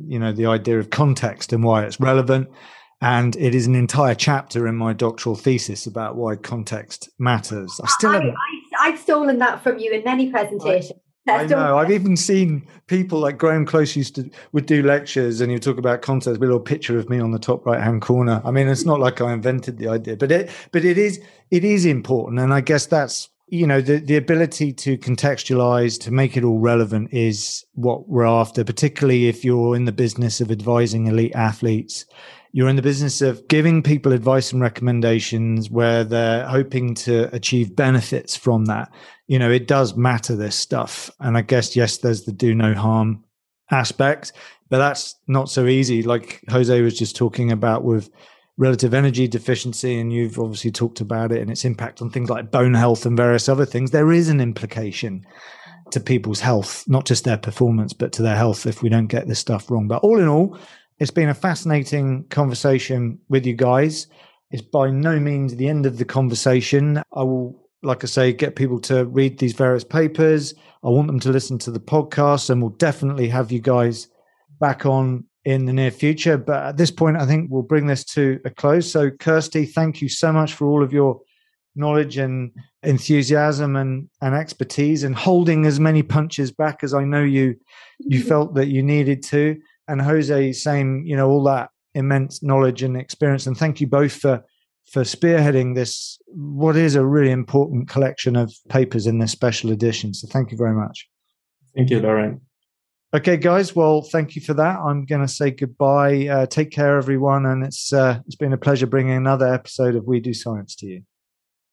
you know the idea of context and why it's relevant and it is an entire chapter in my doctoral thesis about why context matters.
I still I, I, have stolen that from you in many presentations.
I, I know. I've even seen people like Graham Close used to would do lectures, and you talk about context. With a little picture of me on the top right hand corner. I mean, it's not like I invented the idea, but it but it is it is important, and I guess that's you know the the ability to contextualize to make it all relevant is what we're after particularly if you're in the business of advising elite athletes you're in the business of giving people advice and recommendations where they're hoping to achieve benefits from that. You know, it does matter this stuff. And I guess, yes, there's the do no harm aspect, but that's not so easy. Like Jose was just talking about with relative energy deficiency, and you've obviously talked about it and its impact on things like bone health and various other things. There is an implication to people's health, not just their performance, but to their health if we don't get this stuff wrong. But all in all, it's been a fascinating conversation with you guys. It's by no means the end of the conversation. I will, like I say, get people to read these various papers. I want them to listen to the podcast, and we'll definitely have you guys back on in the near future. But at this point, I think we'll bring this to a close. So, Kirsty, thank you so much for all of your knowledge and enthusiasm and, and expertise and holding as many punches back as I know you you felt that you needed to and Jose saying, you know, all that immense knowledge and experience. And thank you both for for spearheading this what is a really important collection of papers in this special edition. So thank you very much.
Thank you, Laurent.
Okay, guys. Well, thank you for that. I'm going to say goodbye. Uh, take care, everyone, and it's uh, it's been a pleasure bringing another episode of We Do Science to you.